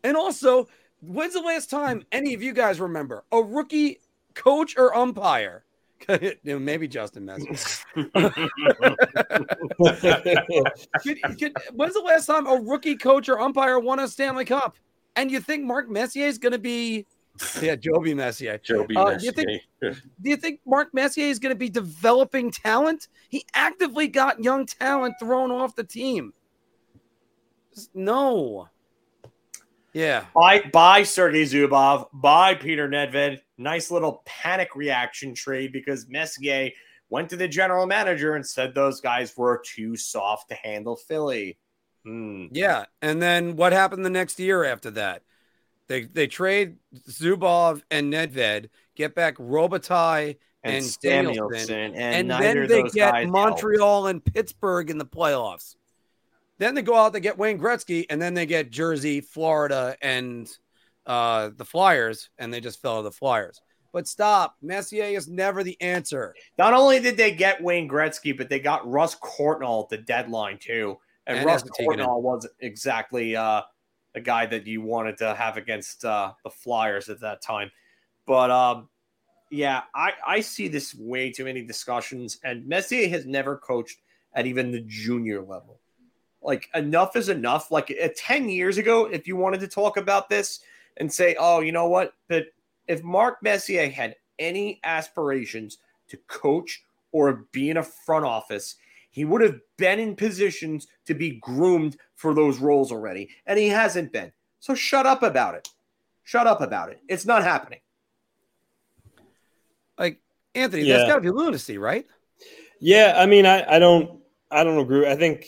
And also, when's the last time any of you guys remember a rookie coach or umpire? Maybe Justin Messier. When's the last time a rookie coach or umpire won a Stanley Cup? And you think Mark Messier is going to be, yeah, Joby Messier. Joby Uh, you think- Do you think Mark Messier is going to be developing talent? He actively got young talent thrown off the team. Just no. Yeah. By by Sergei Zubov, by Petr Nedved. Nice little panic reaction trade because Messier went to the general manager and said those guys were too soft to handle Philly. Hmm. Yeah. And then what happened the next year after that? They they trade Zubov and Nedved, get back Robitaille, And, And Samuelsson, Danielson. and, and, then they get guys helped. Montreal and Pittsburgh in the playoffs. Then they go out, they get Wayne Gretzky, and then they get Jersey, Florida, and uh, the Flyers, and they just fell to the Flyers. But stop. Messier is never the answer. Not only did they get Wayne Gretzky, but they got Russ Courtnall at the deadline too. And, And Russ. Courtnall wasn't exactly uh, the guy that you wanted to have against uh, the Flyers at that time. But um, yeah, I, I see this way too many discussions, and Messier has never coached at even the junior level. Like enough is enough. Like uh, ten years ago, if you wanted to talk about this and say, "Oh, you know what?" But if Mark Messier had any aspirations to coach or be in a front office, he would have been in positions to be groomed for those roles already, and he hasn't been. So shut up about it. Shut up about it. It's not happening. Like, Anthony, Yeah. that's got to be lunacy, right? Yeah, I mean, I, I don't I don't agree. I think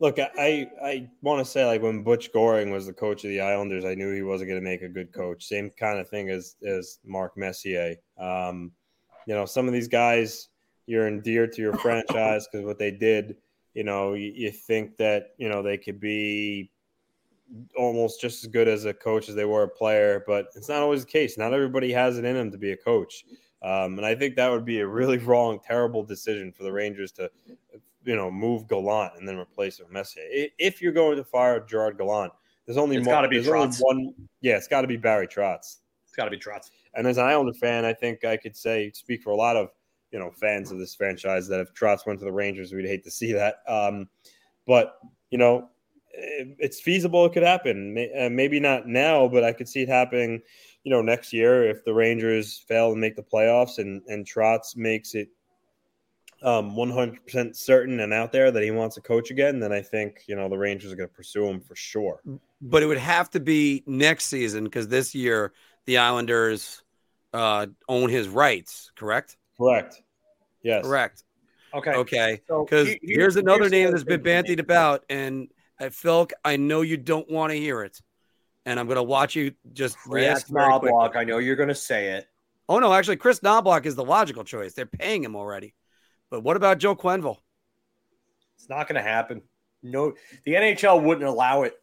look, I I, want to say like when Butch Goring was the coach of the Islanders, I knew he wasn't going to make a good coach. Same kind of thing as as Mark Messier. Um, you know, some of these guys you're endeared to your franchise because what they did. You know, you, you think that you know they could be almost just as good as a coach as they were a player, but it's not always the case. Not everybody has it in them to be a coach. Um, and I think that would be a really wrong, terrible decision for the Rangers to, you know, move Gallant and then replace him with Messier. If you're going to fire Gerard Gallant, there's only It's one. gotta be Trotz. one. Yeah, it's got to be Barry Trotz. It's got to be Trotz. And as an Islander fan, I think I could say speak for a lot of you know fans of this franchise that if Trotz went to the Rangers, we'd hate to see that. Um, but you know, it- it's feasible; it could happen. May- uh, Maybe not now, but I could see it happening. You know, next year if the Rangers fail to make the playoffs and and Trotz makes it um 100% certain and out there that he wants to coach again, then I think you know the Rangers are going to pursue him for sure. But it would have to be next season because this year the Islanders uh, own his rights, correct? Correct. Yes. Correct. Okay. Okay. Because he- he- here's another here's name that's been thing. bantied about, and uh, Phil, I know you don't want to hear it, and I'm going to watch you just Chris react very. Knoblauch. I know you're going to say it. Oh no, actually, Kris Knoblauch is the logical choice. They're paying him already. But what about Joe Quenneville? It's not going to happen. No, the NHL wouldn't allow it.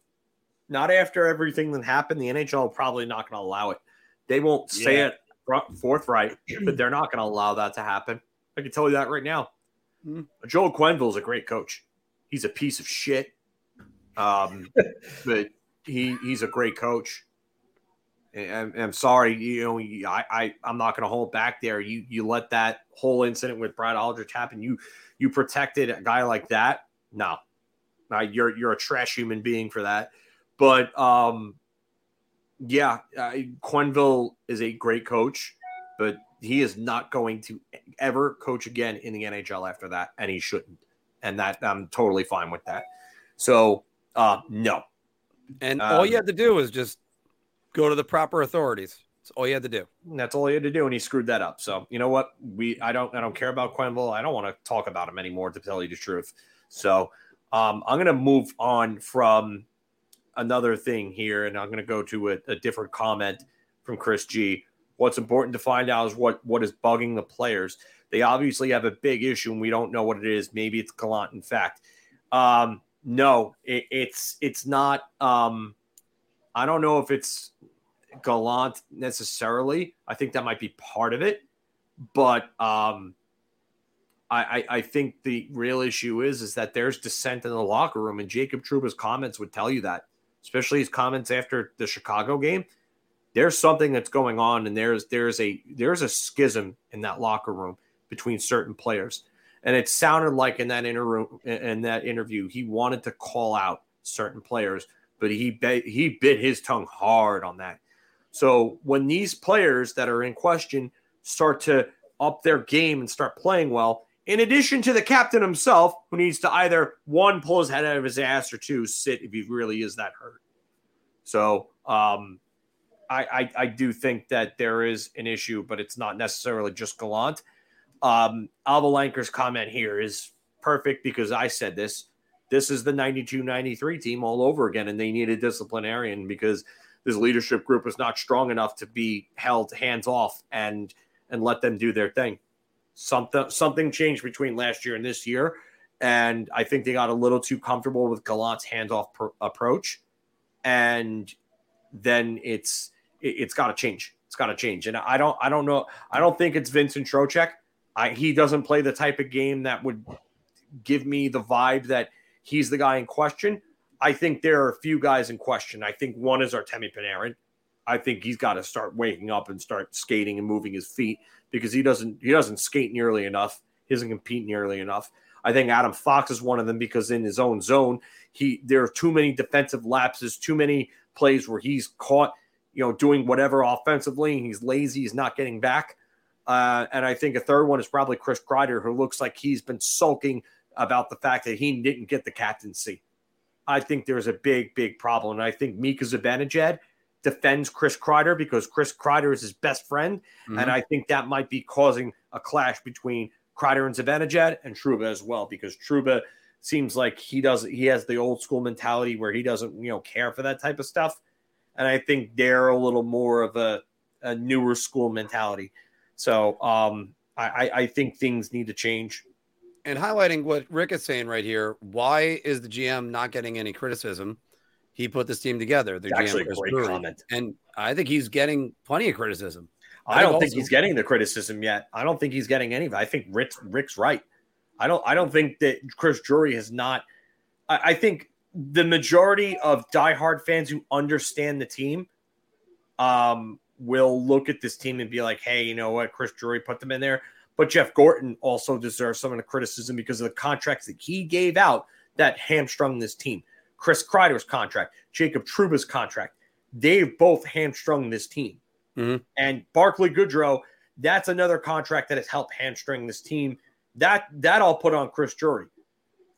Not after everything that happened. The NHL probably not going to allow it. They won't say Yeah. it front, forthright, but they're not going to allow that to happen. I can tell you that right now. Hmm. Joel Quenneville is a great coach. He's a piece of shit, um, but he he's a great coach. I'm, I'm sorry, you know, I, I I'm not going to hold back there. You you let that whole incident with Brad Aldrich happen. You you protected a guy like that. No, no, you're you're a trash human being for that. But um, yeah, uh, Quenneville is a great coach, but he is not going to ever coach again in the NHL after that, and he shouldn't. And that I'm totally fine with that. So uh, no, And all you Um, had to do was just go to the proper authorities. That's all you had to do. And that's all he had to do, and he screwed that up. So you know what? We I don't I don't care about Quenneville. I don't want to talk about him anymore, to tell you the truth. So um, I'm gonna move on from another thing here, and I'm gonna go to a, a different comment from Chris G. What's important to find out is what what is bugging the players. They obviously have a big issue, and we don't know what it is. Maybe it's Gallant. In fact, um, no, it, it's it's not. Um, I don't know if it's Gallant necessarily. I think that might be part of it, but um, I, I, think the real issue is is that there's dissent in the locker room, and Jacob Trouba's comments would tell you that, especially his comments after the Chicago game. There's something that's going on, and there's there's a there's a schism in that locker room between certain players, and it sounded like in that inter in that interview he wanted to call out certain players, but he bit, he bit his tongue hard on that. So when these players that are in question start to up their game and start playing well, in addition to the captain himself, who needs to either one pull his head out of his ass or two sit if he really is that hurt. So um, I, I, I do think that there is an issue, but it's not necessarily just Gallant. Um, Alva Lanker's comment here is perfect because I said this. This is the 92 93 team all over again, and they need a disciplinarian because this leadership group is not strong enough to be held hands off and and let them do their thing something something changed between last year and this year, and I think they got a little too comfortable with Gallant's hands-off pr- approach, and then it's it, has got to change. It's got to change, and I don't I don't know I don't think it's Vincent Trocheck. I, he doesn't play the type of game that would give me the vibe that he's the guy in question. I think there are a few guys in question. I think one is Artemi Panarin. I think he's got to start waking up and start skating and moving his feet because he doesn't he doesn't skate nearly enough. He doesn't compete nearly enough. I think Adam Fox is one of them because in his own zone, he there are too many defensive lapses, too many plays where he's caught, you know, doing whatever offensively. He's lazy. He's not getting back. Uh, and I think a third one is probably Chris Kreider, who looks like he's been sulking about the fact that he didn't get the captaincy. I think there's a big, big problem. And I think Mika Zibanejad – defends Chris Kreider because Chris Kreider is his best friend. Mm-hmm. And I think that might be causing a clash between Kreider and Zibanejad and Trouba as well, because Trouba seems like he does he has the old school mentality where he doesn't, you know, care for that type of stuff. And I think they're a little more of a, a newer school mentality. So um I, I think things need to change. And highlighting what Rick is saying right here, why is the GM not getting any criticism? he put this team together. The actually a great comment, and I think he's getting plenty of criticism. I, I don't think he's getting the criticism yet. I don't think he's getting any. of it. I think Rick's, Rick's right. I don't. I don't think that Chris Drury has not. I, I think the majority of diehard fans who understand the team, um, will look at this team and be like, "Hey, you know what? Chris Drury put them in there." But Jeff Gorton also deserves some of the criticism because of the contracts that he gave out that hamstrung this team. Chris Kreider's contract, Jacob Trouba's contract. They've both hamstrung this team. Mm-hmm. And Barclay Goodrow, that's another contract that has helped hamstring this team. That that I'll put on Chris Drury.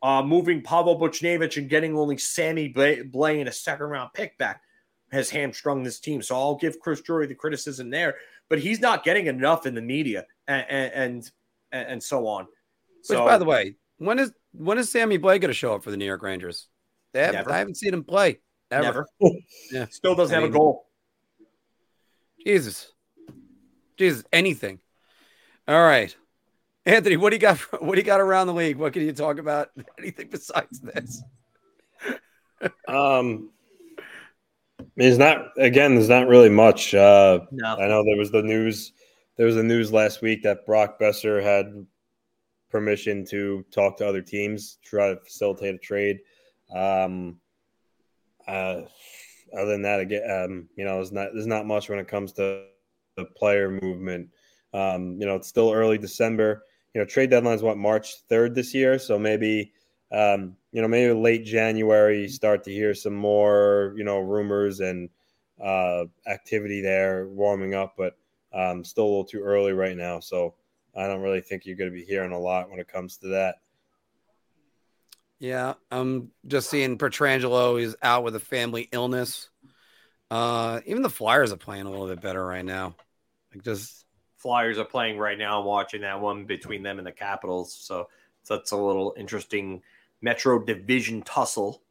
Uh, moving Pavel Buchnevich and getting only Sammy Blais in a second round pick back has hamstrung this team. So I'll give Chris Drury the criticism there, but he's not getting enough in the media and and and, and so on. Which, so, by the way, when is when is Sammy Blais going to show up for the New York Rangers? They haven't, I haven't seen him play ever. Never. yeah. Still doesn't I have a goal. Jesus. Jesus, anything. All right. Anthony, what do you got what do you got around the league? What can you talk about? Anything besides this? um there's not again, there's not really much. Uh no. I know there was the news there was a news last week that Brock Boeser had permission to talk to other teams, try to facilitate a trade. Um, uh, other than that, again, um, you know, there's not there's not much when it comes to the player movement. Um, you know, it's still early December. You know, trade deadline's what March third this year, so maybe um, you know maybe late January you start to hear some more you know rumors and uh, activity there warming up, but um, still a little too early right now. So I don't really think you're going to be hearing a lot when it comes to that. Yeah, I'm just seeing Pietrangelo is out with a family illness. Uh, even the Flyers are playing a little bit better right now. Like just Flyers are playing right now. I'm watching that one between them and the Capitals. So, so that's a little interesting Metro Division tussle.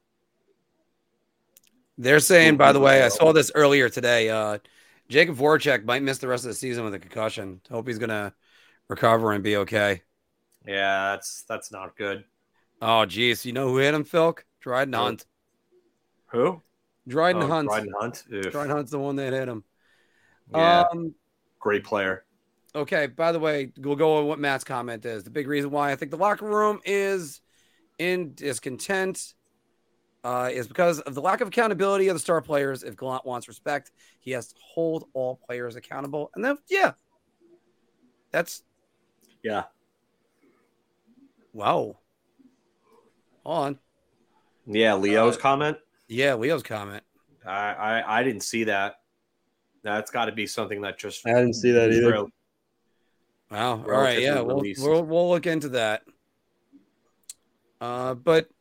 They're saying, by the way, I saw this earlier today. Uh, Jakub Voracek might miss the rest of the season with a concussion. Hope he's gonna recover and be okay. Yeah, that's that's not good. Oh, geez. You know who hit him, Phil? Dryden Hunt. Who? Dryden oh, Hunt. Dryden Hunt. Dryden Hunt's the one that hit him. Yeah. Um, Great player. Okay, by the way, we'll go on what Matt's comment is. The big reason why I think the locker room is in discontent uh, is because of the lack of accountability of the star players. If Gallant wants respect, he has to hold all players accountable. And then, yeah, that's Yeah. wow. Hold on. Yeah. Leo's Uh, comment. Yeah, Leo's comment. I, I I didn't see that. That's got to be something that just I didn't see that either. Real- Wow. All right. Yeah, we'll, we'll we'll look into that. Uh, but y-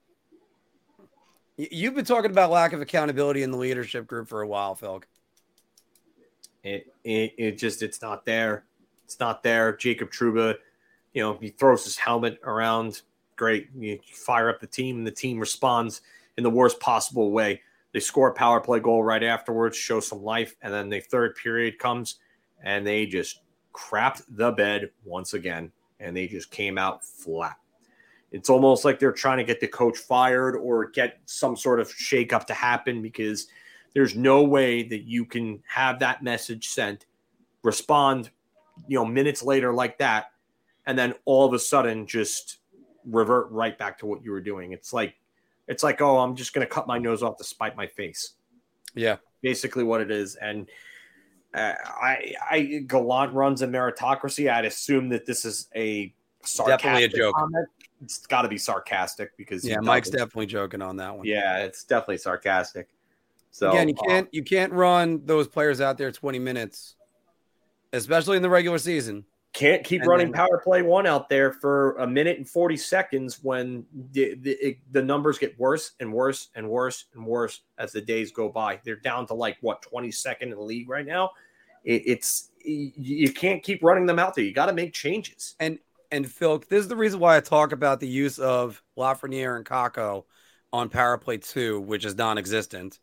you've been talking about lack of accountability in the leadership group for a while, Phil. It, it it just it's not there. It's not there. Jacob Trouba, you know, he throws his helmet around. Great. You fire up the team, and the team responds in the worst possible way. They score a power play goal right afterwards, show some life, and then the third period comes, and they just crapped the bed once again, and they just came out flat. It's almost like they're trying to get the coach fired or get some sort of shakeup to happen because there's no way that you can have that message sent, respond, you know, minutes later like that, and then all of a sudden just revert right back to what you were doing. It's like, it's like, oh, I'm just going to cut my nose off to spite my face. Yeah. Basically, what it is, and uh, I, I Gallant runs a meritocracy. I'd assume that this is a sarcastic Definitely a joke. comment. It's got to be sarcastic because Yeah, Mike's definitely joking on that one. Yeah, it's definitely sarcastic. So Again, you uh, can't you can't run those players out there 20 minutes, especially in the regular season. can't keep And running then- power play one out there for a minute and 40 seconds when the, the, it- the numbers get worse and worse and worse and worse as the days go by. They're down to like what 22nd in the league right now. It, it's you, you can't keep running them out there. You got to make changes. And Phil, this is the reason why I talk about the use of Lafreniere and Kakko on power play two, which is non-existent.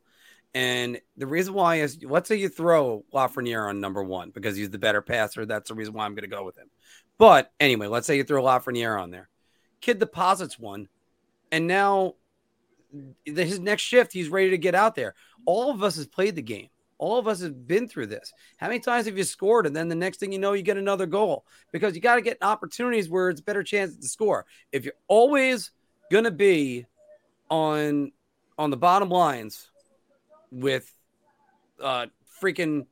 And the reason why is let's say you throw Lafreniere on number one because he's the better passer. That's the reason why I'm going to go with him. But anyway, let's say you throw Lafreniere on there. Kid deposits one, and now his next shift, he's ready to get out there. All of us has played the game. All of us have been through this. How many times have you scored and then the next thing you know, you get another goal? Because you got to get opportunities where it's a better chance to score. If you're always going to be on on the bottom lines with uh freaking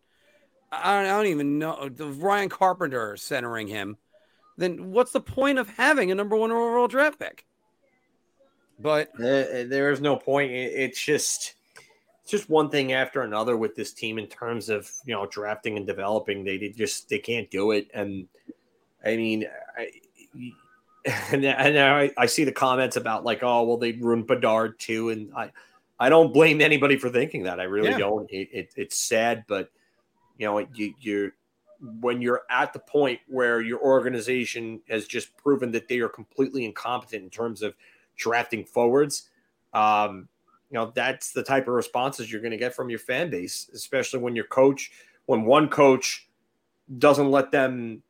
I don't, I don't even know the Ryan Carpenter centering him, then what's the point of having a number one overall draft pick? But there is no point. It's just it's just one thing after another with this team in terms of you know drafting and developing. They, they just they can't do it. And I mean, I, and, and I, I see the comments about like, oh well, they ruined Bedard too, and I I don't blame anybody for thinking that. I really Yeah. don't. It, it, it's sad, but you know, you you when you're at the point where your organization has just proven that they are completely incompetent in terms of drafting forwards, um, you know, that's the type of responses you're going to get from your fan base, especially when your coach, when one coach doesn't let them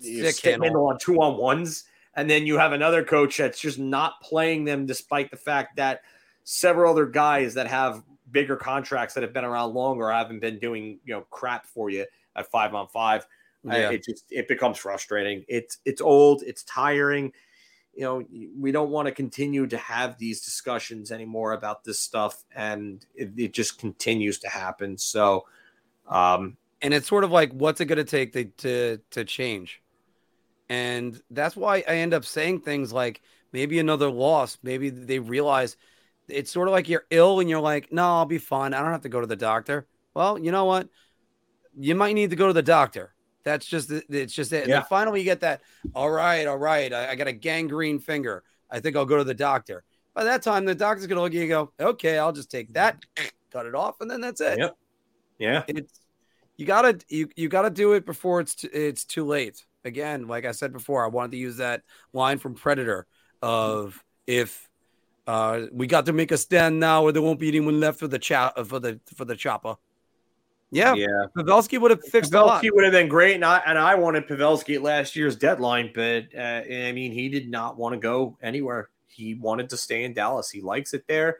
you know, Stick handle. on two on ones, and then you have another coach that's just not playing them, despite the fact that several other guys that have bigger contracts that have been around longer haven't been doing you know crap for you at five on five. Yeah, it just it becomes frustrating. It's it's old. It's tiring. You know, we don't want to continue to have these discussions anymore about this stuff, and it, it just continues to happen. So, um, and it's sort of like what's it going to take to, to to change? And that's why i end up saying things like maybe another loss maybe they realize it's sort of like you're ill and you're like no i'll be fine. I don't have to go to the doctor. Well you know what? You might need to go to the doctor that's just it- it's just it. And Yeah. then finally you get that all right all right I, I got a gangrene finger. I think i'll go to the doctor. By that time the doctor's going to look at you and go okay i'll just take that cut it off and then that's it. Yep. yeah, it's you gotta you, you gotta do it before it's too, it's too late. Again like i said before i wanted to use that line from predator of if uh we got to make a stand now or there won't be anyone left for the chat for the for the chopper yeah, yeah. Pavelski would have fixed. Pavelski would have been great, and I and I wanted Pavelski at last year's deadline, but uh, I mean, he did not want to go anywhere. He wanted to stay in Dallas. He likes it there.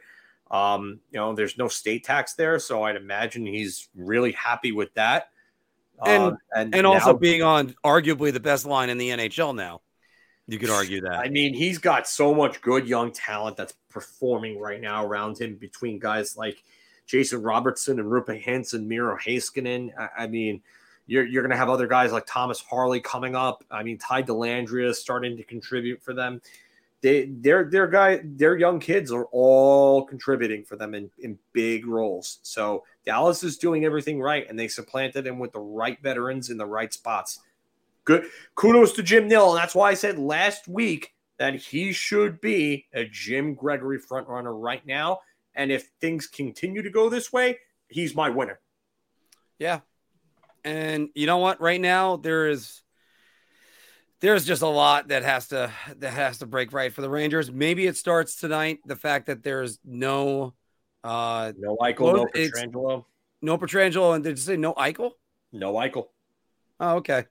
Um, you know, there's no state tax there, so I'd imagine he's really happy with that. And- Um, and and also being on arguably the best line in the NHL now. You could argue that. I mean, he's got so much good young talent that's performing right now around him between guys like Jason Robertson and Roope Hintz, Miro Heiskanen. I, I mean, you're, you're going to have other guys like Thomas Harley coming up. I mean, Ty Dellandrea starting to contribute for them. They, their, their guy, their young kids are all contributing for them in, in big roles. So Dallas is doing everything right, and they supplanted him with the right veterans in the right spots. Good kudos to Jim Nill. And that's why I said last week that he should be a Jim Gregory frontrunner right now. And if things continue to go this way, he's my winner. Yeah. And you know what? Right now there is there's just a lot that has to that has to break right for the Rangers. Maybe it starts tonight. The fact that there's no uh No Eichel, no Pietrangelo, no Pietrangelo and did you say no Eichel? no Eichel. Oh, okay.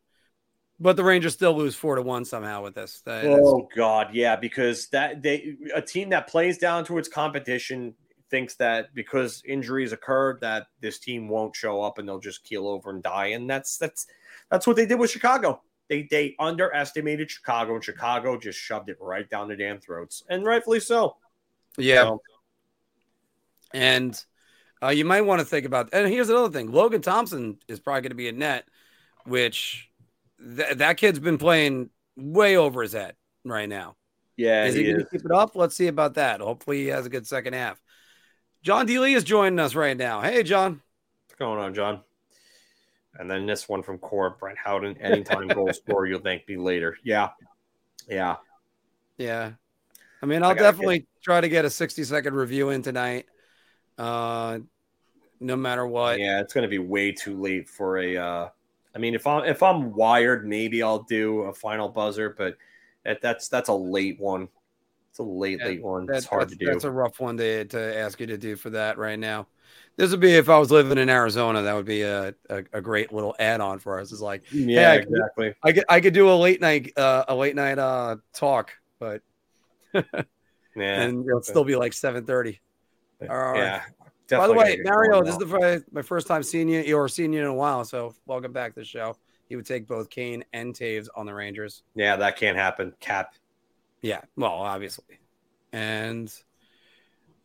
But the Rangers still lose four to one somehow with this. That Oh God, yeah, because that they a team that plays down to its competition thinks that because injuries occurred that this team won't show up and they'll just keel over and die, and that's that's that's what they did with Chicago. They they underestimated Chicago, and Chicago just shoved it right down their damn throats, and rightfully so. yeah. So, And uh, you might want to think about. And here's another thing: Logan Thompson is probably going to be a net, which th- that kid's been playing way over his head right now. yeah, is he, he going to keep it up? Let's see about that. Hopefully, he has a good second half. John D. Lee is joining us right now. Hey, John. What's going on, John? And then this one from Core Brent Howden. Anytime goal scorer, you'll thank me later. Yeah, yeah. Yeah, I mean, I'll I definitely try to get a 60 second review in tonight. Uh, no matter what. Yeah, it's going to be way too late for a. Uh, I mean, if I'm if I'm wired, maybe I'll do a final buzzer, but that, that's that's a late one. It's a late Yeah, late one. That- it's hard that's, to do. That's a rough one to, to ask you to do for that right now. This would be if I was living in Arizona. That would be a, a, a great little add on for us. It's like yeah, I can- exactly. I could I could do a late night uh, a late night uh, talk, but Yeah, and it'll still be like seven thirty. all right. yeah. By the way, Mario, this is the my first time seeing you or seeing you in a while. So welcome back to the show. He would take both Kane and Toews on the Rangers. yeah, that can't happen. Cap. Yeah, well, obviously, and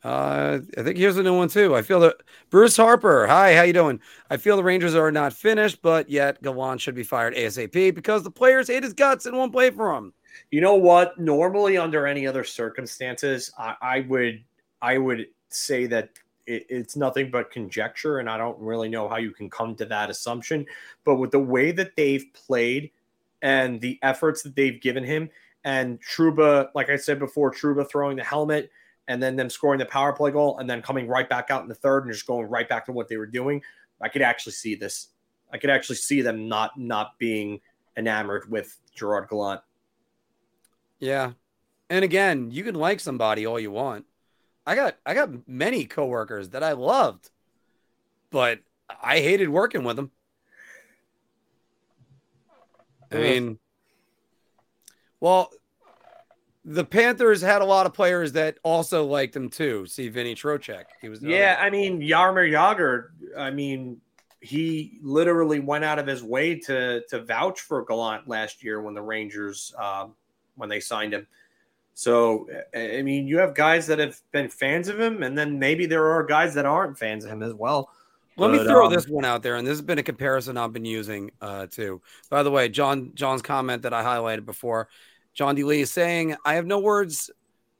uh, I think here's a new one too. I feel that Bruce Harper. Hi, how you doing? I feel the Rangers are not finished, but yet Gallant should be fired asap because the players hate his guts and won't play for him. You know what? Normally, under any other circumstances, I, I would I would say that it, it's nothing but conjecture, and I don't really know how you can come to that assumption. But with the way that they've played and the efforts that they've given him, and Trouba, like I said before, Trouba throwing the helmet and then them scoring the power play goal and then coming right back out in the third and just going right back to what they were doing, I could actually see this. I could actually see them not not being enamored with Gerard Gallant. Yeah, and again, you can like somebody all you want. I got I got many coworkers that I loved, but I hated working with them. I mean, well, the Panthers had a lot of players that also liked him too. See, Vinny Trocheck, he was Yeah. I mean Jaromir Jagr. I mean, he literally went out of his way to to vouch for Gallant last year when the Rangers um, when they signed him. So I mean, you have guys that have been fans of him, and then maybe there are guys that aren't fans of him as well. Let me throw um, this one out there, and this has been a comparison I've been using uh, too. By the way, John John's comment that I highlighted before, John D. Lee is saying, "I have no words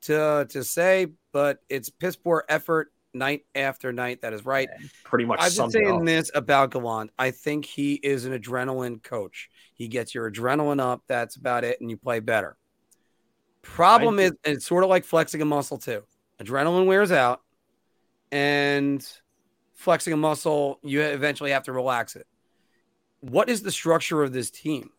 to to say, but it's piss poor effort night after night." That is right. Pretty much I've been saying up. this about Gallant. I think he is an adrenaline coach. He gets your adrenaline up. That's about it, and you play better. Problem is, it's sort of like flexing a muscle too. Adrenaline wears out, and flexing a muscle, you eventually have to relax it. What is the structure of this team?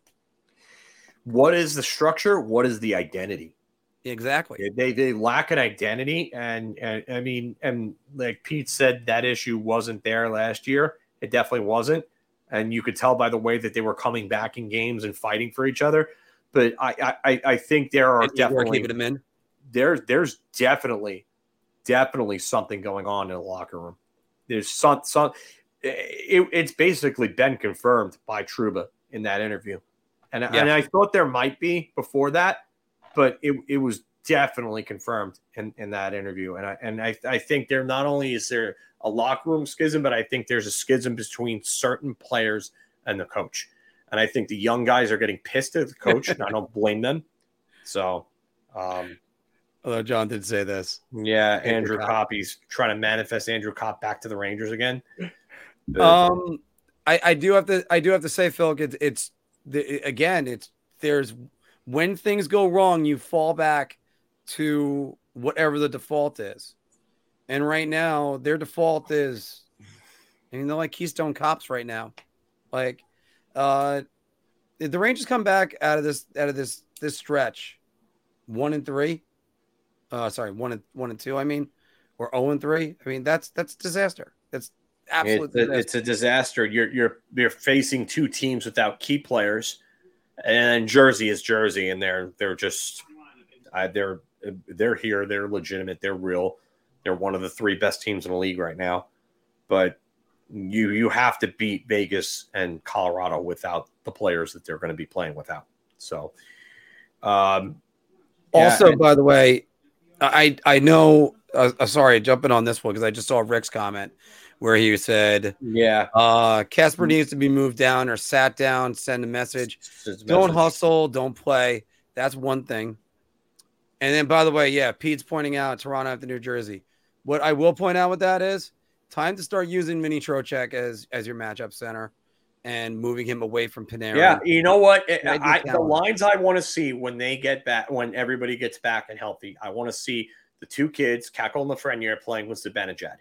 What is the structure? What is the identity? Exactly. They they lack an identity, and, and I mean, and like Pete said, that issue wasn't there last year. It definitely wasn't, and you could tell by the way that they were coming back in games and fighting for each other. But I I, I think there are And definitely keeping him in. there's there's definitely definitely something going on in the locker room. There's some some it, it's basically been confirmed by Trouba in that interview, and Yeah. and I thought there might be before that, but it it was definitely confirmed in, in that interview, and I and I I think there not only is there a locker room schism, but I think there's a schism between certain players and the coach, and I think the young guys are getting pissed at the coach, and I don't blame them. So, um, Although John did say this. yeah, Andrew Andrew Copp. Coppy's trying to manifest Andrew Copp back to the Rangers again. Um, I, I do have to I do have to say, Phil, it's, it's the, again, it's there's when things go wrong, you fall back to whatever the default is, and right now their default is, I mean, they're like Keystone Cops right now, like, uh, the Rangers come back out of this out of this this stretch, one and three, uh, sorry, one and one and two, I mean, or zero and three. I mean, that's that's disaster. That's absolute It's a, disaster. it's a disaster. You're you're you're facing two teams without key players, and Jersey is Jersey, and they're they're just uh, they're they're here. They're legitimate. They're real. They're one of the three best teams in the league right now. But you you have to beat Vegas and Colorado without the players that they're going to be playing without. So, um, yeah, Also, and- by the way, I I know. Uh, sorry, jumping on this one because I just saw Rick's comment where he said, yeah, uh, "Casper Mm-hmm. needs to be moved down or sat down. Send a message. Don't message. hustle. Don't play. That's one thing." And then, by the way, yeah, Pete's pointing out Toronto after New Jersey. What I will point out with that is time to start using Vinnie Trocheck as as your matchup center and moving him away from Panarin. Yeah, you know what? It- I, the lines I want to see when they get back, when everybody gets back and healthy, I want to see the two kids, Kakko and Lafreniere, playing with Zibanejad.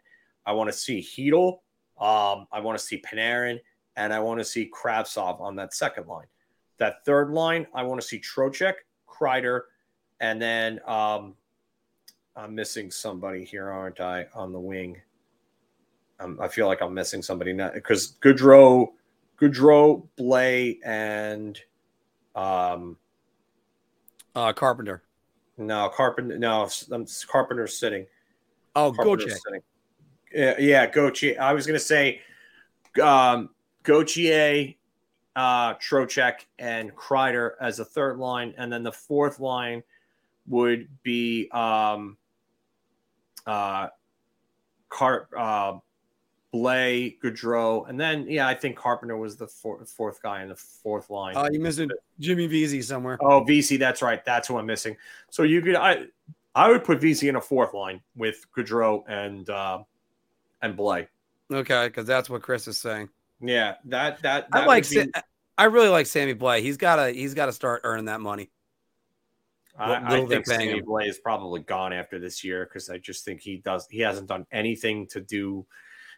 I want to see Chytil. Um, I want to see Panarin, and I want to see Kravtsov on that second line. That third line, I want to see Trocheck, Kreider, and then um, I'm missing somebody here, aren't I, on the wing? Um, I feel like I'm missing somebody now because Goodrow. Goudreau, Blais, and um, uh, Carpenter. no Carpenter. No, um, Carpenter's sitting. Oh, Carpenter's sitting. Yeah, yeah, Gauthier. I was gonna say, um, Gauthier, uh, Trocheck, and Kreider as a third line, and then the fourth line would be um, uh, Car uh, Blais, Goodrow, and then yeah, I think Carpenter was the four, fourth guy in the fourth line. Uh, you missing Jimmy Vesey somewhere. Oh, Vesey, that's right. That's who I'm missing. So you could I I would put Vesey in a fourth line with Goodrow and uh, and Blais. Okay, because that's what Chris is saying. Yeah, that that, I like. would be- I really like Sammy Blais. He's got to. He's got to start earning that money. I, I think Sammy him. Blais is probably gone after this year because I just think he does he hasn't done anything to do.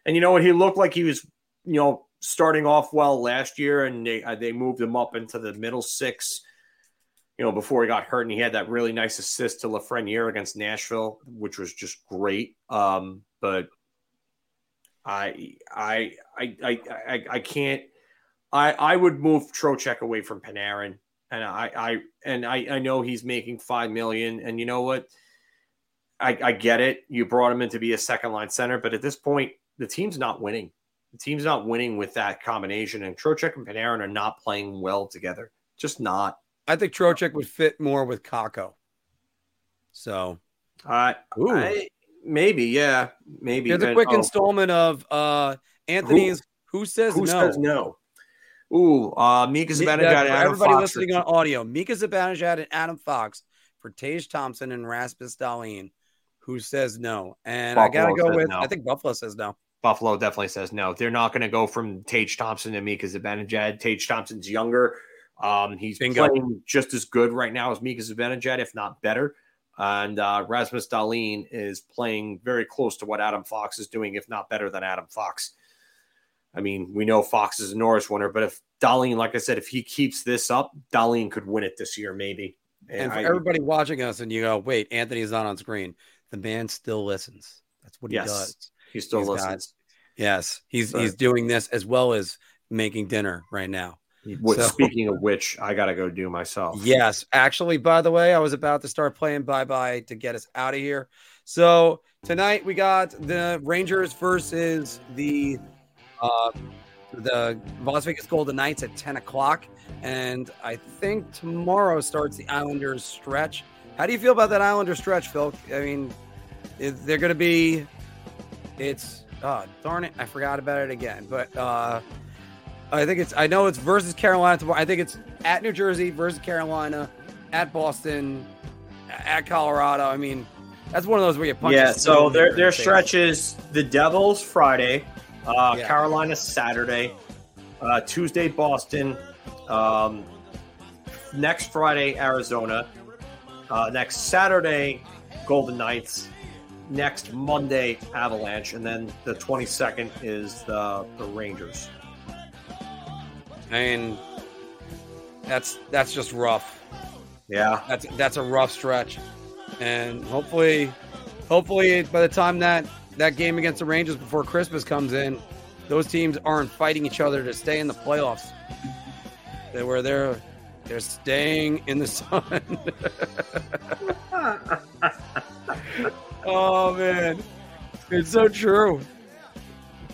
And you know what? He looked like he was you know starting off well last year, and they uh, they moved him up into the middle six. You know, before he got hurt, and he had that really nice assist to Lafreniere against Nashville, which was just great. Um, but I I I I I, can't. I I would move Trocheck away from Panarin and I, I and I, I know he's making five million. And you know what? I, I get it. You brought him in to be a second line center, but at this point, the team's not winning. The team's not winning with that combination, and Trocheck and Panarin are not playing well together. Just not. I think Trocheck would fit more with Kakko. So Uh, I- maybe, yeah, maybe. here's a quick oh, installment of uh Anthony's Who, Says Who No. says no? Ooh, uh, Mika Mi- Zibanejad, and Adam everybody Fox listening on audio, Mika Zibanejad and Adam Fox for Tage Thompson and Rasmus Dahlin. Who says no? And I gotta go with. no. I think Buffalo says no. Buffalo definitely says no. They're not going to go from Tage Thompson to Mika Zibanejad. Tage Thompson's younger. Um, he's Bingo. playing just as good right now as Mika Zibanejad, if not better. And uh, Rasmus Dahlin is playing very close to what Adam Fox is doing, if not better than Adam Fox. I mean, we know Fox is a Norris winner, but if Dahlin, like I said, if he keeps this up, Dahlin could win it this year, maybe. And for I- everybody watching us, and you go, wait, Anthony's not on screen. The man still listens. That's what he Yes. does. he still he's got- listens. Yes, he's he's doing this as well as making dinner right now. Which, So- Speaking of which, I got to go do myself. Yes, actually, by the way, I was about to start playing bye bye to get us out of here. So tonight we got the Rangers versus the Uh, the Las Vegas Golden Knights at 10 o'clock. And I think tomorrow starts the Islanders stretch. How do you feel about that Islander stretch, Phil? I mean, they're going to be. It's. Oh, darn it. I forgot about it again. But uh, I think it's. I know it's versus Carolina tomorrow. I think it's at New Jersey versus Carolina, at Boston, at Colorado. I mean, that's one of those where you punch. yeah, so their the their face. stretch is the Devils Friday, uh, Yeah. Carolina Saturday, uh, Tuesday Boston, um, next Friday Arizona, uh, next Saturday Golden Knights, next Monday Avalanche, and then the twenty second is the the Rangers. I mean, that's that's just rough. Yeah, That's that's a rough stretch, and hopefully, hopefully by the time that that game against the Rangers before Christmas comes in, those teams aren't fighting each other to stay in the playoffs. They were they're they're staying in the sun. oh man, it's so true.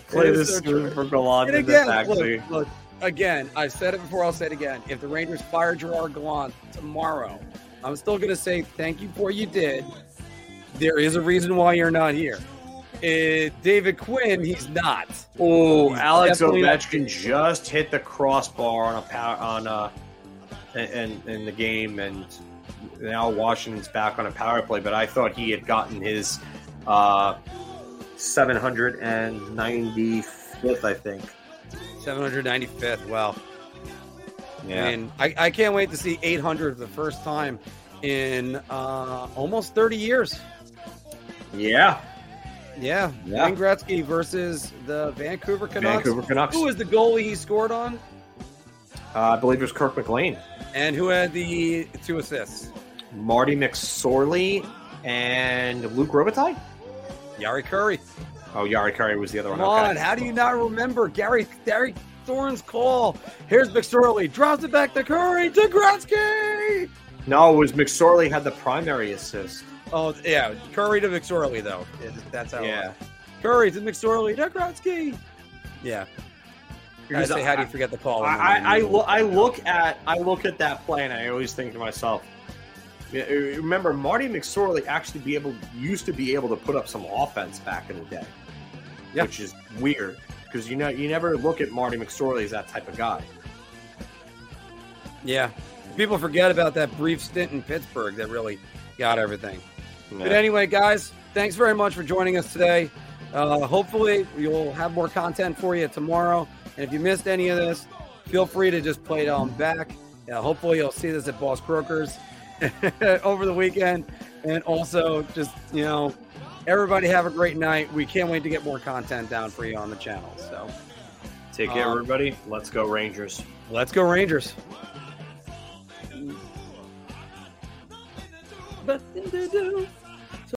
play It this so for Gallant And in the taxi. look, look, again, I've said it before, I'll say it again. If the Rangers fire Gerard Gallant tomorrow, I'm still going to say thank you for what you did. There is a reason why you're not here. Uh, David Quinn, he's not. Oh, Alex Ovechkin just hit the crossbar on a power on a in, in the game, and now Washington's back on a power play. But I thought he had gotten his uh, 795th, I think. 795th. Well, Yeah, and I, I can't wait to see 800 for the first time in uh, almost 30 years. yeah. Yeah, Yeah. Wayne Gretzky versus the Vancouver Canucks. Vancouver Canucks. Who was the goalie he scored on? Uh, I believe it was Kirk McLean, And who had the two assists? Marty McSorley, and Luc Robitaille. Jari Kurri. Oh, Jari Kurri was the other Come one. on, Okay. how do you not remember Gary Gary Thorne's call? Here's McSorley, drops it back to Kurri to Gretzky. No, it was McSorley had the primary assist. Oh yeah, Kurri to McSorley though. That's how. Yeah. Kurri to McSorley to Gretzky. Yeah. I say, how do you forget the call? I, I, I, lo- I look at I look at that play and I always think to myself, remember Marty McSorley actually be able used to be able to put up some offense back in the day, Yeah. which is weird because you know you never look at Marty McSorley as that type of guy. Yeah. People forget about that brief stint in Pittsburgh that really got everything. But anyway, guys, thanks very much for joining us today. Uh, hopefully, you'll have more content for you tomorrow. And if you missed any of this, feel free to just play it on back. Uh, hopefully, you'll see this at Boss Croakers over the weekend. And also, just, you know, everybody have a great night. We can't wait to get more content down for you on the channel. So Take care, Um, everybody. Let's go Rangers. let's go, Rangers. Nothing to do.